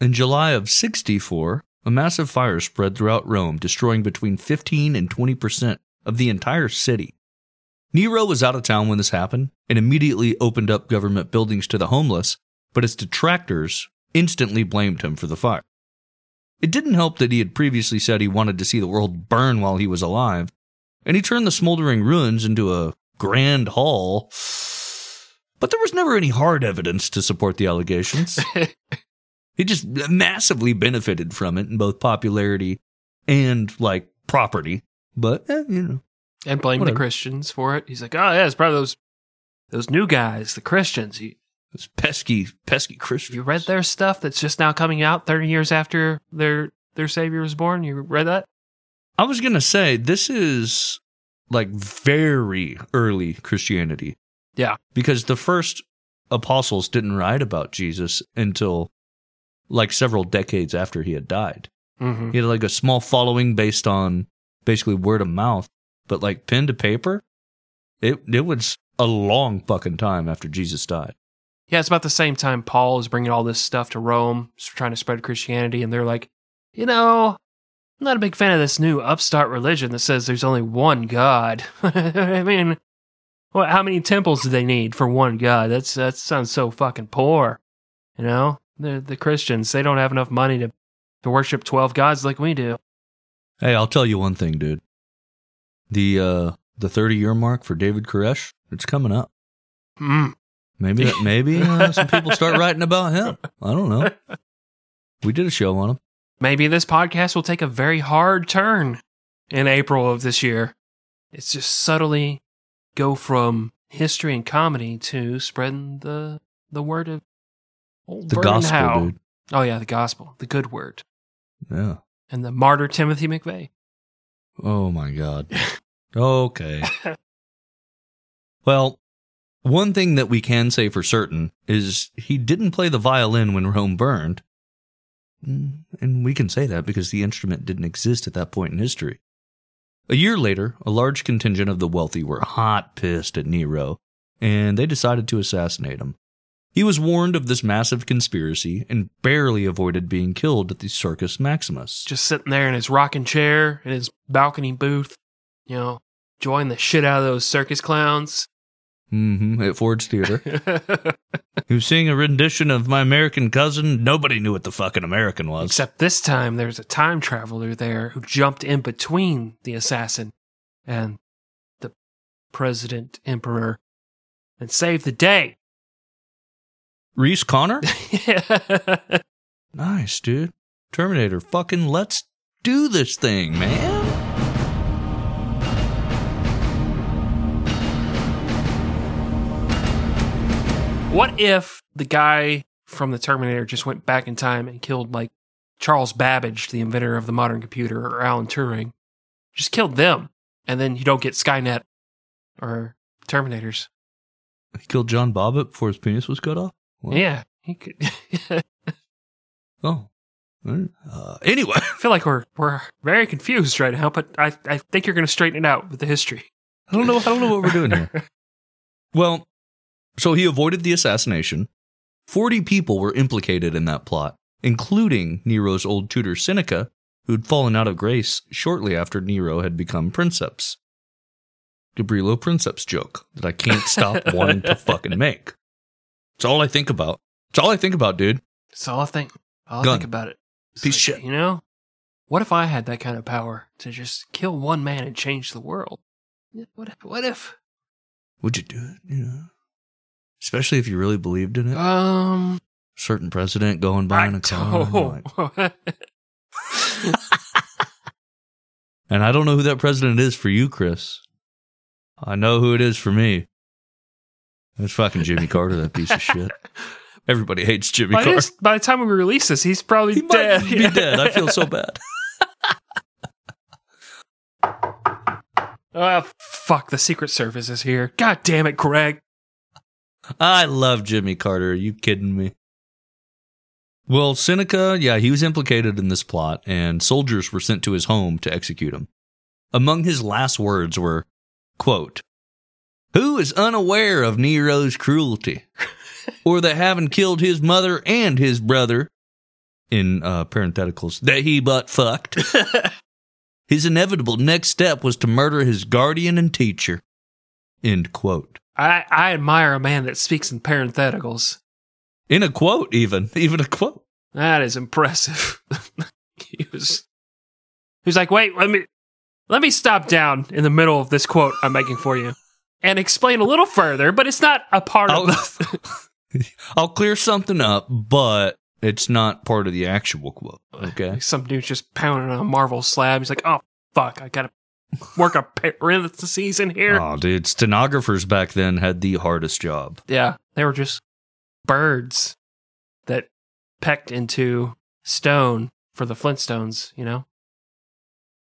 In July of 64, a massive fire spread throughout Rome, destroying between 15 and 20 percent of the entire city. Nero was out of town when this happened and immediately opened up government buildings to the homeless, but his detractors instantly blamed him for the fire. It didn't help that he had previously said he wanted to see the world burn while he was alive, and he turned the smoldering ruins into a grand hall. But there was never any hard evidence to support the allegations. [laughs] he just massively benefited from it in both popularity and like property. But eh, you know, And blame the Christians for it. He's like, oh, yeah, it's probably those, those new guys, the Christians. You, those pesky, pesky Christians. you read their stuff that's just now coming out 30 years after their, their savior was born? You read that? I was gonna say this is like very early Christianity. Yeah. because the first apostles didn't write about Jesus until like several decades after he had died. Mm-hmm. He had like a small following based on basically word of mouth, but like pen to paper, it it was a long fucking time after Jesus died. Yeah, it's about the same time Paul is bringing all this stuff to Rome, trying to spread Christianity, and they're like, you know, I'm not a big fan of this new upstart religion that says there's only one God. [laughs] I mean, what? How many temples do they need for one God? That's that sounds so fucking poor. You know, the the Christians they don't have enough money to to worship twelve gods like we do. Hey, I'll tell you one thing, dude. The uh the 30 year mark for David Koresh, it's coming up. Mm. Maybe that [laughs] maybe uh, some people start writing about him. I don't know. We did a show on him. Maybe this podcast will take a very hard turn in April of this year. It's just subtly go from history and comedy to spreading the the word of old The gospel, Howe. dude. Oh yeah, the gospel, the good word, Yeah. and the martyr Timothy McVeigh. Oh my god. [laughs] Okay. well, one thing that we can say for certain is he didn't play the violin when Rome burned. Mm, And we can say that because the instrument didn't exist at that point in history. A year later, a large contingent of the wealthy were hot pissed at Nero, and they decided to assassinate him. He was warned of this massive conspiracy and barely avoided being killed at the Circus Maximus. Just sitting there in his rocking chair in his balcony booth, you know, enjoying the shit out of those circus clowns. Mm-hmm, at Ford's Theater. [laughs] He was seeing a rendition of My American Cousin. Nobody knew what the fucking American was. Except this time there's a time traveler there who jumped in between the assassin and the president emperor and saved the day. Reese Connor? [laughs] nice, dude. Terminator, fucking let's do this thing, man. what if the guy from the Terminator just went back in time and killed like Charles Babbage, the inventor of the modern computer, or Alan Turing? just killed them, and then you don't get Skynet or Terminators. He killed John Bobbitt before his penis was cut off. Yeah, he could. [laughs] Oh. Uh, anyway, I feel like we're we're very confused right now, but I I think you're going to straighten it out with the history. I don't know. I don't know what we're doing here. [laughs] Well, so he avoided the assassination. Forty people were implicated in that plot, including Nero's old tutor Seneca, who'd fallen out of grace shortly after Nero had become princeps. Gavrilo Princip joke that I can't stop wanting to [laughs] fucking make. It's all I think about. It's all I think about, dude. It's all I think. All I think about it. It's Piece of shit. You know, what if I had that kind of power to just kill one man and change the world? What if? What if? Would you do it? You know, especially if you really believed in it. Um, Certain president going by in a car. like. [laughs] And I don't know who that president is for you, Chris. I know who it is for me. It's fucking Jimmy Carter, that piece of shit. [laughs] Everybody hates Jimmy by, Carter. this, by the time we release this, he's probably dead. He dead. might be dead. I feel so [laughs] bad. [laughs] Oh fuck! The Secret Service is here. God damn it, Greg. I love Jimmy Carter. Are you kidding me? Well, Seneca, yeah, he was implicated in this plot, and soldiers were sent to his home to execute him. Among his last words were, quote, Who is unaware of Nero's cruelty? [laughs] or that having killed his mother and his brother, in uh, parentheticals, that he but fucked, [laughs] his inevitable next step was to murder his guardian and teacher. End quote. I I admire a man that speaks in parentheticals. In a quote, even. [laughs] Even a quote. That is impressive. he was he was like, wait, let me let me stop down in the middle of this quote I'm making for you and explain a little further, but it's not a part of the I'll [laughs] [laughs] clear something up, but it's not part of the actual quote. Okay. [laughs] Some dude's just pounding on a marble slab. He's like, oh fuck, I gotta work a parentheses in here. Oh, dude. Stenographers back then had the hardest job. Yeah, they were just birds that pecked into stone for the Flintstones, you know?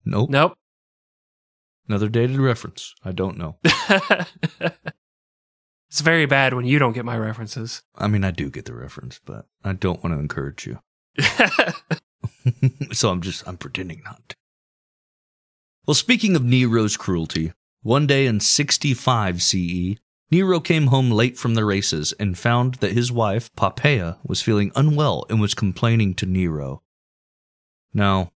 Nope. Nope. Another dated reference. I don't know. [laughs] it's very bad when you don't get my references. [laughs] I mean, I do get the reference, but I don't want to encourage you. [laughs] so I'm just, I'm pretending not to. Well, speaking of Nero's cruelty, one day in 65 CE, Nero came home late from the races and found that his wife, Poppaea, was feeling unwell and was complaining to Nero. Now,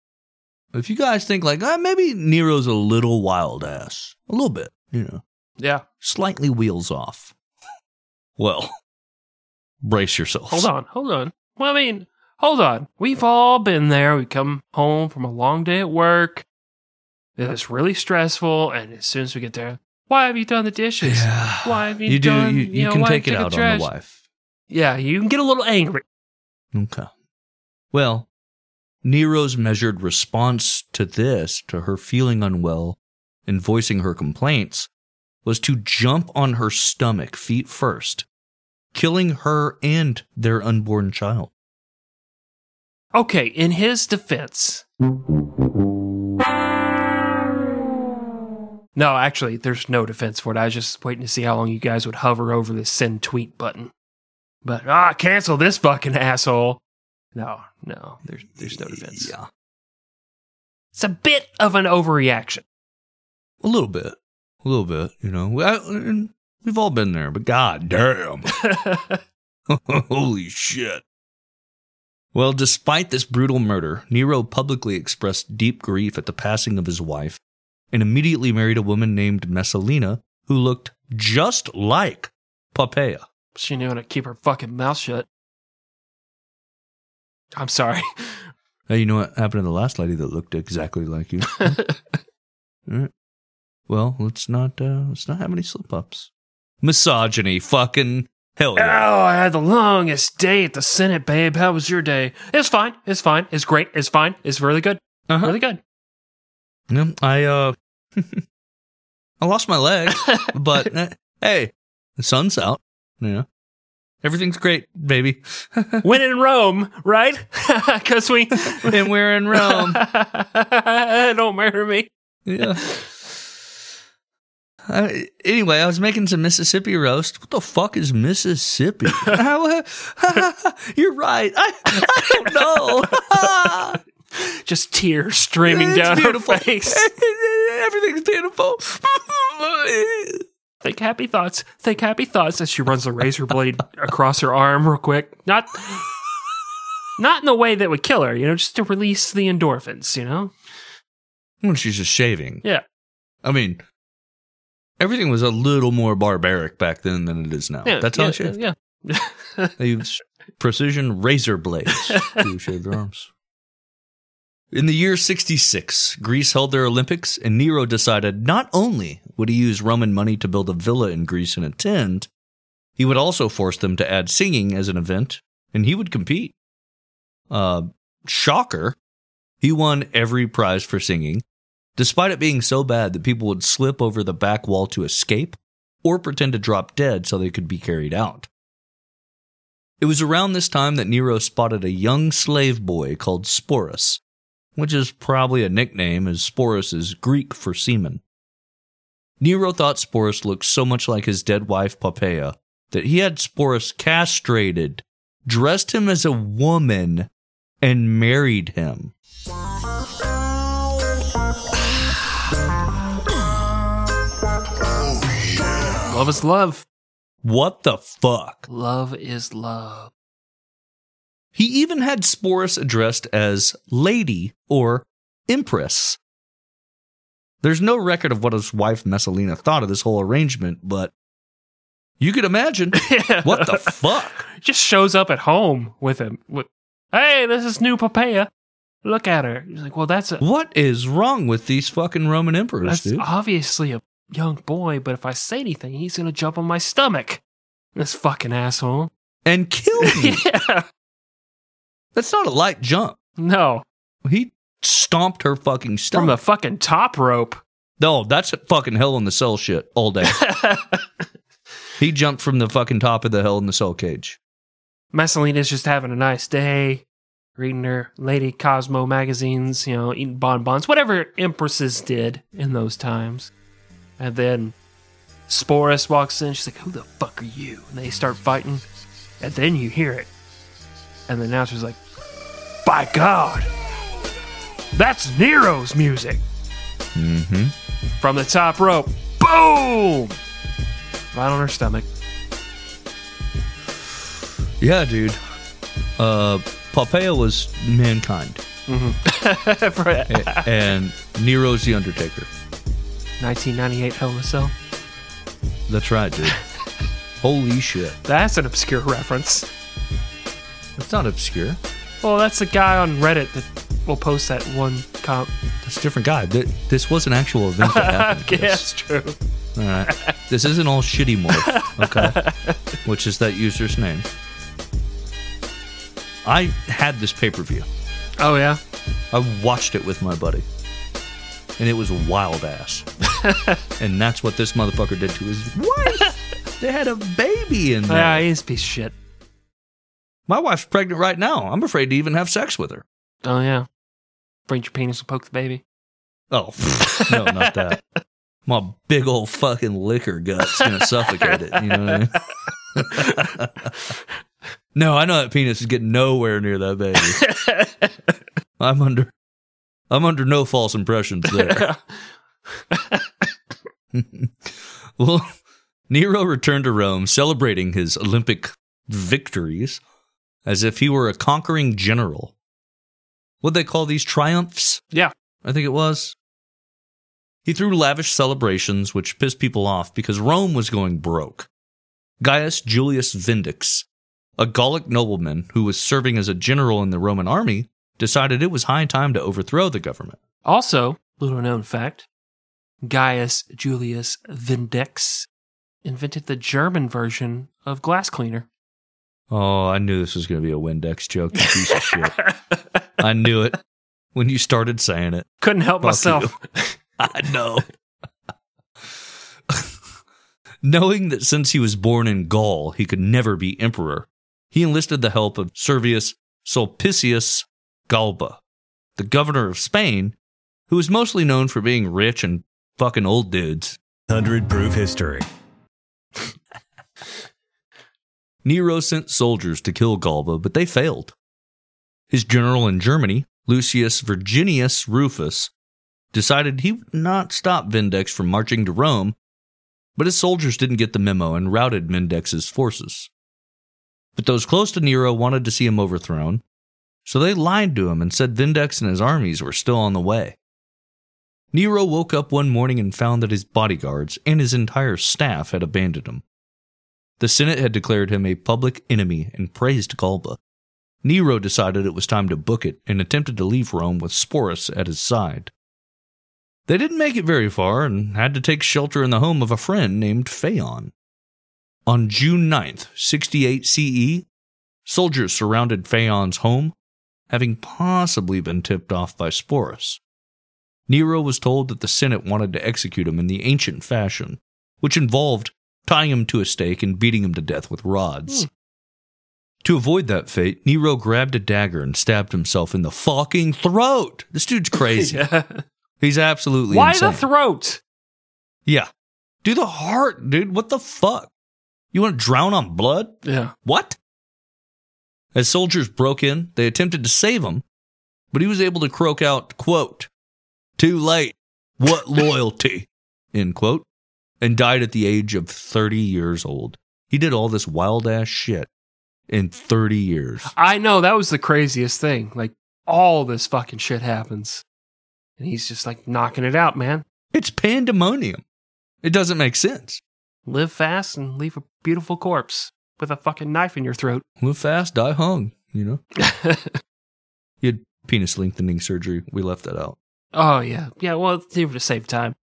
if you guys think like, ah, maybe Nero's a little wild ass, a little bit, you know, yeah. slightly wheels off. Well, brace yourselves. Hold on, hold on. Well, I mean, hold on. We've all been there. We come home from a long day at work. It's really stressful, and as soon as we get there, why have you done the dishes? Yeah. Why have you, You do. done? You, you, know, can take it the out on the wife. Yeah, you can get a little angry. Okay. Well, Nero's measured response to this, to her feeling unwell and voicing her complaints, was to jump on her stomach feet first, killing her and their unborn child. Okay, in his defense. No, actually, there's no defense for it. I was just waiting to see how long you guys would hover over the send tweet button. But ah, cancel this fucking asshole. No, no, there's there's no defense. Yeah. It's a bit of an overreaction. A little bit. A little bit, you know. We, I, we've all been there, but god damn. [laughs] Holy shit. Well, despite this brutal murder, Nero publicly expressed deep grief at the passing of his wife and immediately married a woman named Messalina who looked just like Poppaea. she knew how to keep her fucking mouth shut. I'm sorry. [laughs] Hey, you know what happened to the last lady that looked exactly like you? [laughs] All right. Well, let's not uh, let's not have any slip ups. Misogyny, fucking hell yeah. Oh, I had the longest day at the Senate, babe. How was your day? It's fine. It's fine. It's great. It's fine. It's really good. Uh-huh. Really good. Yeah, I uh, [laughs] I lost my leg, but uh, hey, the sun's out. Yeah, everything's great, baby. [laughs] when in Rome, right? [laughs] Because we. [laughs] and we're in Rome. Don't murder me. Yeah. Uh, anyway, I was making some Mississippi roast. What the fuck is Mississippi? You're right. I, I don't know. Just tears streaming It's down beautiful. her face. Everything's beautiful. Think happy thoughts. Think happy thoughts as she runs the razor blade [laughs] across her arm real quick. Not not in the way that would kill her, you know, just to release the endorphins, you know? when she's just shaving. Yeah. I mean, everything was a little more barbaric back then than it is now. Yeah. That's how yeah, shave. Yeah. They use precision razor blades [laughs] to shave their arms. In the year 66, Greece held their Olympics, and Nero decided not only would he use Roman money to build a villa in Greece and attend, he would also force them to add singing as an event, and he would compete. Uh, shocker, he won every prize for singing, despite it being so bad that people would slip over the back wall to escape or pretend to drop dead so they could be carried out. It was around this time that Nero spotted a young slave boy called Sporus, which is probably a nickname as Sporus is Greek for semen. Nero thought Sporus looked so much like his dead wife Poppaea that he had Sporus castrated, dressed him as a woman, and married him. Love is love. What the fuck? Love is love. He even had Sporus addressed as Lady or Empress. There's no record of what his wife Messalina thought of this whole arrangement, but you could imagine. [laughs] What the fuck? Just shows up at home with him. With, hey, this is new Poppaea. Look at her. He's like, well, that's a, What is wrong with these fucking Roman emperors, that's dude? obviously a young boy, but if I say anything, he's gonna jump on my stomach. This fucking asshole. And kill me. [laughs] yeah. That's not a light jump. No. He stomped her fucking From stomach. the fucking top rope. no, that's fucking hell in the cell shit all day. [laughs] he jumped from the fucking top of the hell in the cell cage. Messalina's just having a nice day, reading her Lady Cosmo magazines, you know, eating bonbons, whatever empresses did in those times. And then Sporus walks in. She's like, Who the fuck are you? And they start fighting. And then you hear it. And the announcer's like, By God, that's Nero's music. Mm-hmm. From the top rope, boom! Right on her stomach. Yeah, dude. Uh, Poppaea was mankind, [laughs] A- and Nero's the Undertaker. 1998 Hell in a Cell. That's right, dude. [laughs] Holy shit. That's an obscure reference. It's not obscure. Well, that's the guy on Reddit that will post that one comp. That's a different guy. Th- This was an actual event that [laughs] happened. Chris. that's true. All right. This isn't all shittymorph, okay? [laughs] Which is that user's name. I had this pay per view. Oh yeah. I watched it with my buddy. And it was wild ass. [laughs] and that's what this motherfucker did to his wife. they had a baby in there. Yeah, he's a piece of shit. My wife's pregnant right now. I'm afraid to even have sex with her. Oh yeah. Bring your penis and poke the baby. Oh, no, not that. [laughs] My big old fucking liquor gut's gonna suffocate it. You know what I mean? [laughs] no, I know that penis is getting nowhere near that baby. [laughs] I'm under, I'm under no false impressions there. well, Nero returned to Rome celebrating his Olympic victories as if he were a conquering general. What they call these triumphs? Yeah. I think it was. He threw lavish celebrations, which pissed people off because Rome was going broke. Gaius Julius Vindex, a Gallic nobleman who was serving as a general in the Roman army, decided it was high time to overthrow the government. Also, little known fact: Gaius Julius Vindex invented the German version of glass cleaner. Oh, I knew this was going to be a Windex joke, you piece of shit. I knew it when you started saying it. Couldn't help Fuck myself. [laughs] I know. [laughs] Knowing that since he was born in Gaul, he could never be emperor, he enlisted the help of Servius Sulpicius Galba, the governor of Spain, who was mostly known for being rich and fucking old dudes. 100 Proof History. Nero sent soldiers to kill Galba, but they failed. His general in Germany, Lucius Virginius Rufus, decided he would not stop Vindex from marching to Rome, but his soldiers didn't get the memo and routed Vindex's forces. But those close to Nero wanted to see him overthrown, so they lied to him and said Vindex and his armies were still on the way. Nero woke up one morning and found that his bodyguards and his entire staff had abandoned him. The Senate had declared him a public enemy and praised Galba. Nero decided it was time to book it and attempted to leave Rome with Sporus at his side. They didn't make it very far and had to take shelter in the home of a friend named Phaon. On June 9th, 68 CE, soldiers surrounded Phaon's home, having possibly been tipped off by Sporus. Nero was told that the Senate wanted to execute him in the ancient fashion, which involved tying him to a stake and beating him to death with rods. To avoid that fate, Nero grabbed a dagger and stabbed himself in the fucking throat. This dude's crazy. [laughs] Yeah. He's absolutely Why insane. the throat? yeah. Do the heart, dude. What the fuck? You want to drown on blood? Yeah. What? As soldiers broke in, they attempted to save him, but he was able to croak out, quote, too late. What [laughs] loyalty? End quote. And died at the age of 30 years old. He did all this wild ass shit in 30 years. I know that was the craziest thing. Like all this fucking shit happens, and he's just like knocking it out, man. It's pandemonium. It doesn't make sense. Live fast and leave a beautiful corpse with a fucking knife in your throat. Live fast, die hung, you know? [laughs] He had penis lengthening surgery. We left that out. oh yeah, yeah. Well, it's even to save time.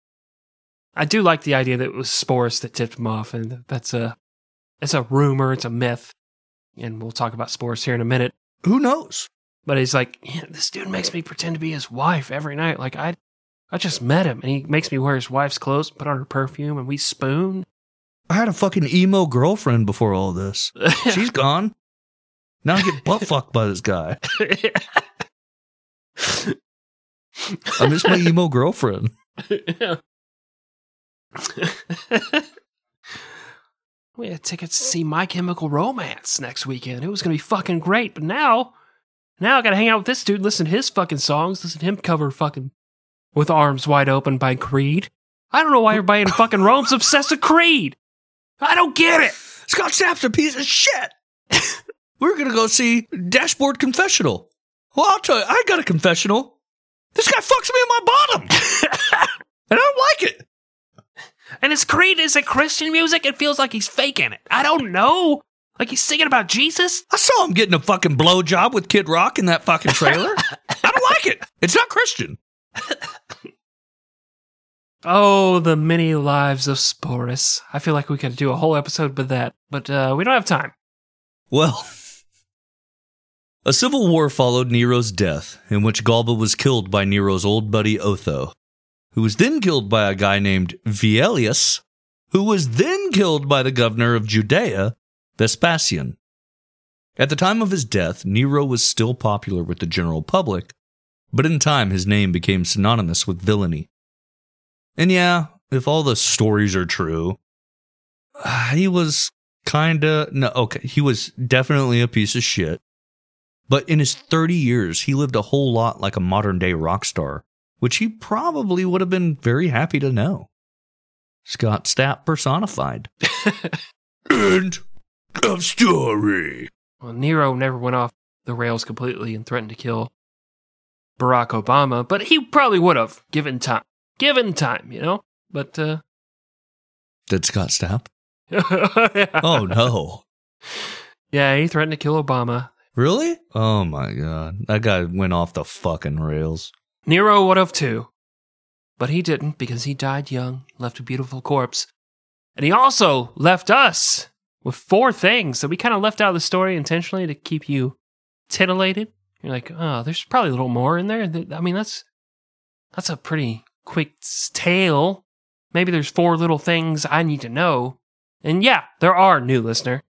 I do like the idea that it was Sporus that tipped him off, and that's a it's a rumor, it's a myth, and we'll talk about Sporus here in a minute. Who knows? But he's like, yeah, this dude makes me pretend to be his wife every night. Like I, I just met him, and he makes me wear his wife's clothes, put on her perfume, and we spoon. I had a fucking emo girlfriend before all this. [laughs] She's gone. Now I get butt fucked by this guy. [laughs] I miss my emo girlfriend. [laughs] we had tickets to see My Chemical Romance next weekend. It was going to be fucking great, but now, now I got to hang out with this dude, listen to his fucking songs, listen to him cover fucking "With Arms Wide Open" by Creed. I don't know why everybody in fucking Rome's obsessed with Creed. I don't get it. Scott Stapp's a piece of shit. We're gonna go see Dashboard Confessional. Well, I'll tell you, I got a confessional. This guy fucks me in my bottom, [laughs] and I don't like it. And his Creed is it Christian music? It feels like he's faking it. I don't know. Like he's singing about Jesus. I saw him getting a fucking blowjob with Kid Rock in that fucking trailer. [laughs] I don't like it. It's not Christian. Oh, the many lives of Sporus. I feel like we could do a whole episode with that, but uh, we don't have time. Well, a civil war followed Nero's death, in which Galba was killed by Nero's old buddy Otho, who was then killed by a guy named Vitellius, who was then killed by the governor of Judea, Vespasian. At the time of his death, Nero was still popular with the general public, but in time his name became synonymous with villainy. And yeah, if all the stories are true, [sighs] he was kinda no okay, he was definitely a piece of shit. But in his 30 years, he lived a whole lot like a modern day rock star, which he probably would have been very happy to know. Scott Stapp personified. [laughs] End of story. Well, Nero never went off the rails completely and threatened to kill Barack Obama, but he probably would have given time. Given time, you know? But, uh. Did Scott Stapp? yeah. [laughs] Oh no. Yeah, he threatened to kill Obama. Really? Oh my god. That guy went off the fucking rails. Nero would have too. But he didn't because he died young, left a beautiful corpse. And he also left us with four things that we kind of left out of the story intentionally to keep you titillated. You're like, oh, there's probably a little more in there. I mean, that's that's a pretty quick tale. Maybe there's four little things I need to know. And yeah, there are, new listener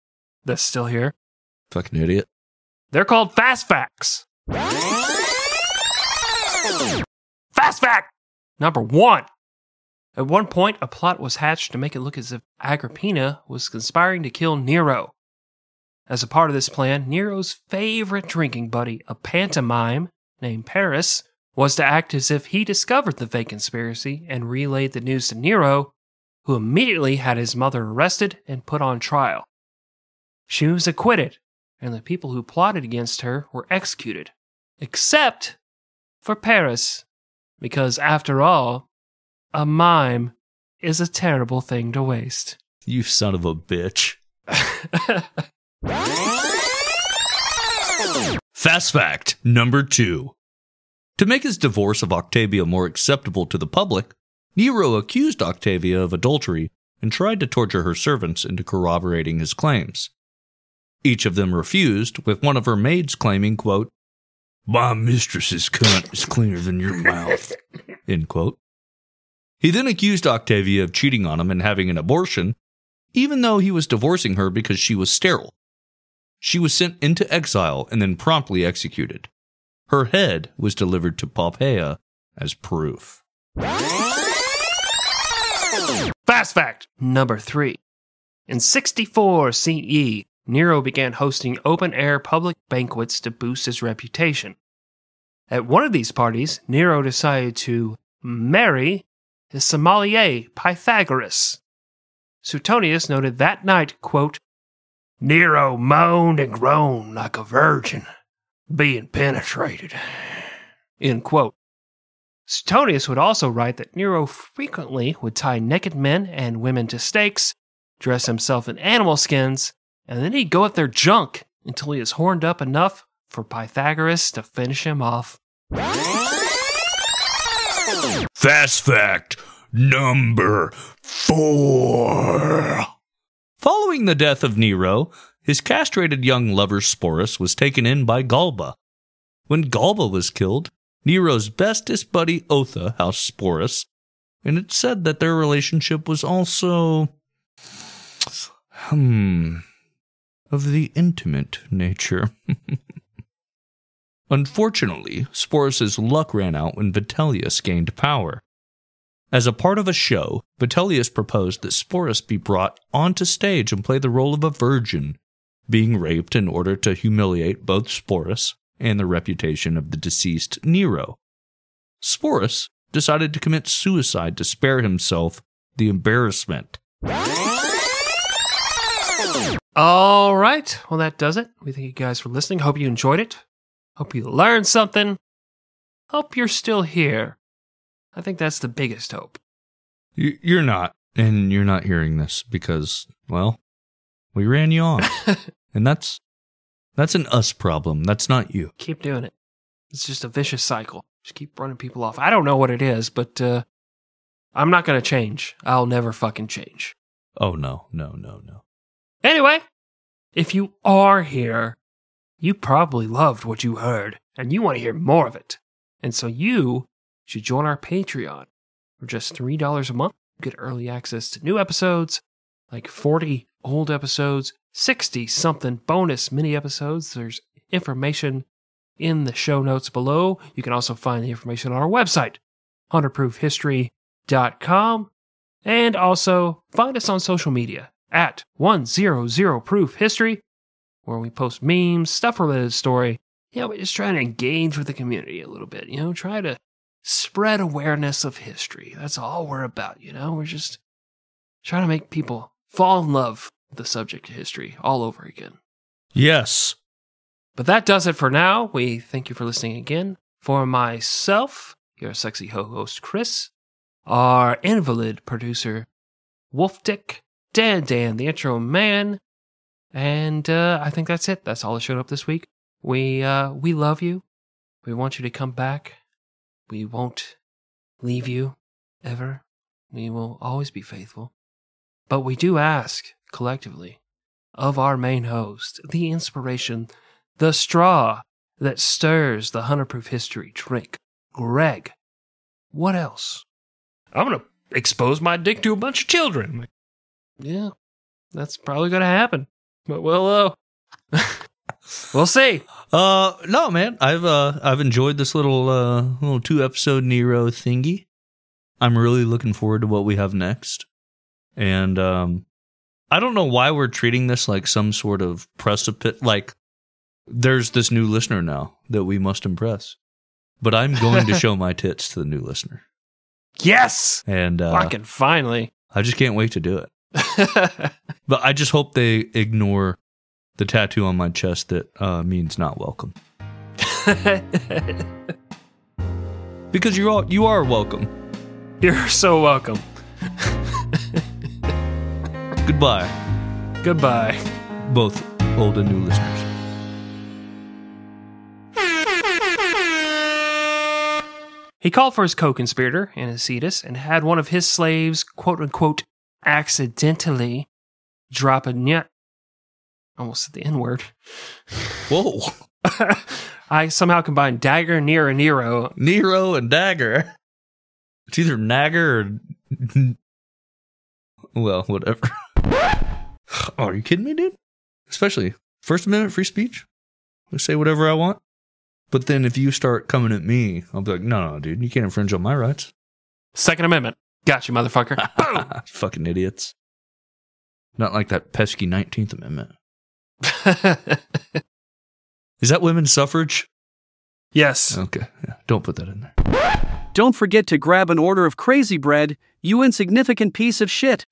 that's still here. Fucking idiot. They're called fast facts. Fast fact number one. At one point, a plot was hatched to make it look as if Agrippina was conspiring to kill Nero. As a part of this plan, Nero's favorite drinking buddy, a pantomime named Paris, was to act as if he discovered the fake conspiracy and relayed the news to Nero, who immediately had his mother arrested and put on trial. She was acquitted, and the people who plotted against her were executed, except for Paris, because after all, a mime is a terrible thing to waste. You son of a bitch. [laughs] Fast fact number two. To make his divorce of Octavia more acceptable to the public, Nero accused Octavia of adultery and tried to torture her servants into corroborating his claims. Each of them refused, with one of her maids claiming, quote, My mistress's cunt is cleaner than your mouth. [laughs] End quote. He then accused Octavia of cheating on him and having an abortion, even though he was divorcing her because she was sterile. She was sent into exile and then promptly executed. Her head was delivered to Poppaea as proof. Fast fact number three. In 64 CE, Nero began hosting open air public banquets to boost his reputation. At one of these parties, Nero decided to marry his sommelier Pythagoras. Suetonius noted that night, quote, Nero moaned and groaned like a virgin being penetrated. End quote. Suetonius would also write that Nero frequently would tie naked men and women to stakes, dress himself in animal skins, and then he'd go at their junk until he is horned up enough for Pythagoras to finish him off. Fast fact number four. Following the death of Nero, his castrated young lover Sporus was taken in by Galba. When Galba was killed, Nero's bestest buddy Otho housed Sporus, and it's said that their relationship was also. hmm. Of the intimate nature. [laughs] Unfortunately, Sporus's luck ran out when Vitellius gained power. As a part of a show, Vitellius proposed that Sporus be brought onto stage and play the role of a virgin, being raped in order to humiliate both Sporus and the reputation of the deceased Nero. Sporus decided to commit suicide to spare himself the embarrassment. All right. Well, that does it. We thank you guys for listening. Hope you enjoyed it. Hope you learned something. Hope you're still here. I think that's the biggest hope. You- You're not, and you're not hearing this because, well, we ran you off, [laughs] and that's that's an us problem. That's not you. Keep doing it. It's just a vicious cycle. Just keep running people off. I don't know what it is, but uh, I'm not going to change. I'll never fucking change. Oh no, no, no, no. Anyway, if you are here, you probably loved what you heard and you want to hear more of it. And so you should join our Patreon. For just $3 a month, you get early access to new episodes, like 40 old episodes, 60 something bonus mini episodes. There's information in the show notes below. You can also find the information on our website, 100proofhistory.com. And also find us on social media at 100 Proof History, where we post memes, stuff related to the story. You know, we're just trying to engage with the community a little bit, you know, try to spread awareness of history. That's all we're about, you know? We're just trying to make people fall in love with the subject of history all over again. Yes. But that does it for now. We thank you for listening again. For myself, your sexy ho host Chris, our invalid producer Wolf Dick, Dan Dan, the intro man, and uh, I think that's it. That's all that showed up this week. We uh, we love you. We want you to come back. We won't leave you ever. We will always be faithful. But we do ask collectively of our main host, the inspiration, the straw that stirs the 100 proof history drink, Greg. What else? I'm going to expose my dick to a bunch of children. Yeah, that's probably going to happen. But we'll, uh, [laughs] We'll see. Uh, no, man. I've uh, I've enjoyed this little uh, little two episode Nero thingy. I'm really looking forward to what we have next, and um, I don't know why we're treating this like some sort of precipice. Like, there's this new listener now that we must impress, but I'm going to [laughs] show my tits to the new listener, Yes. and uh, Fucking finally. I just can't wait to do it. [laughs] But I just hope they ignore the tattoo on my chest that uh, means not welcome. [laughs] Because you're all you are welcome. You're so welcome. Goodbye, Goodbye. both old and new listeners. He called for his co conspirator, Anicetus, and had one of his slaves, quote unquote, accidentally drop a. Almost said the N word. Whoa, [laughs] I somehow combined dagger near a Nero. Nero and Dagger. It's either Nagger or well, whatever. oh, [laughs] are you kidding me, dude? Especially First Amendment free speech. I say whatever I want. But then if you start coming at me, I'll be like, no, no, dude, you can't infringe on my rights. Second Amendment. Got you, motherfucker. [laughs] Boom! Fucking idiots. Not like that pesky 19th Amendment. [laughs] Is that women's suffrage? yes. Okay. Yeah, don't put that in there. Don't forget to grab an order of crazy bread, you insignificant piece of shit.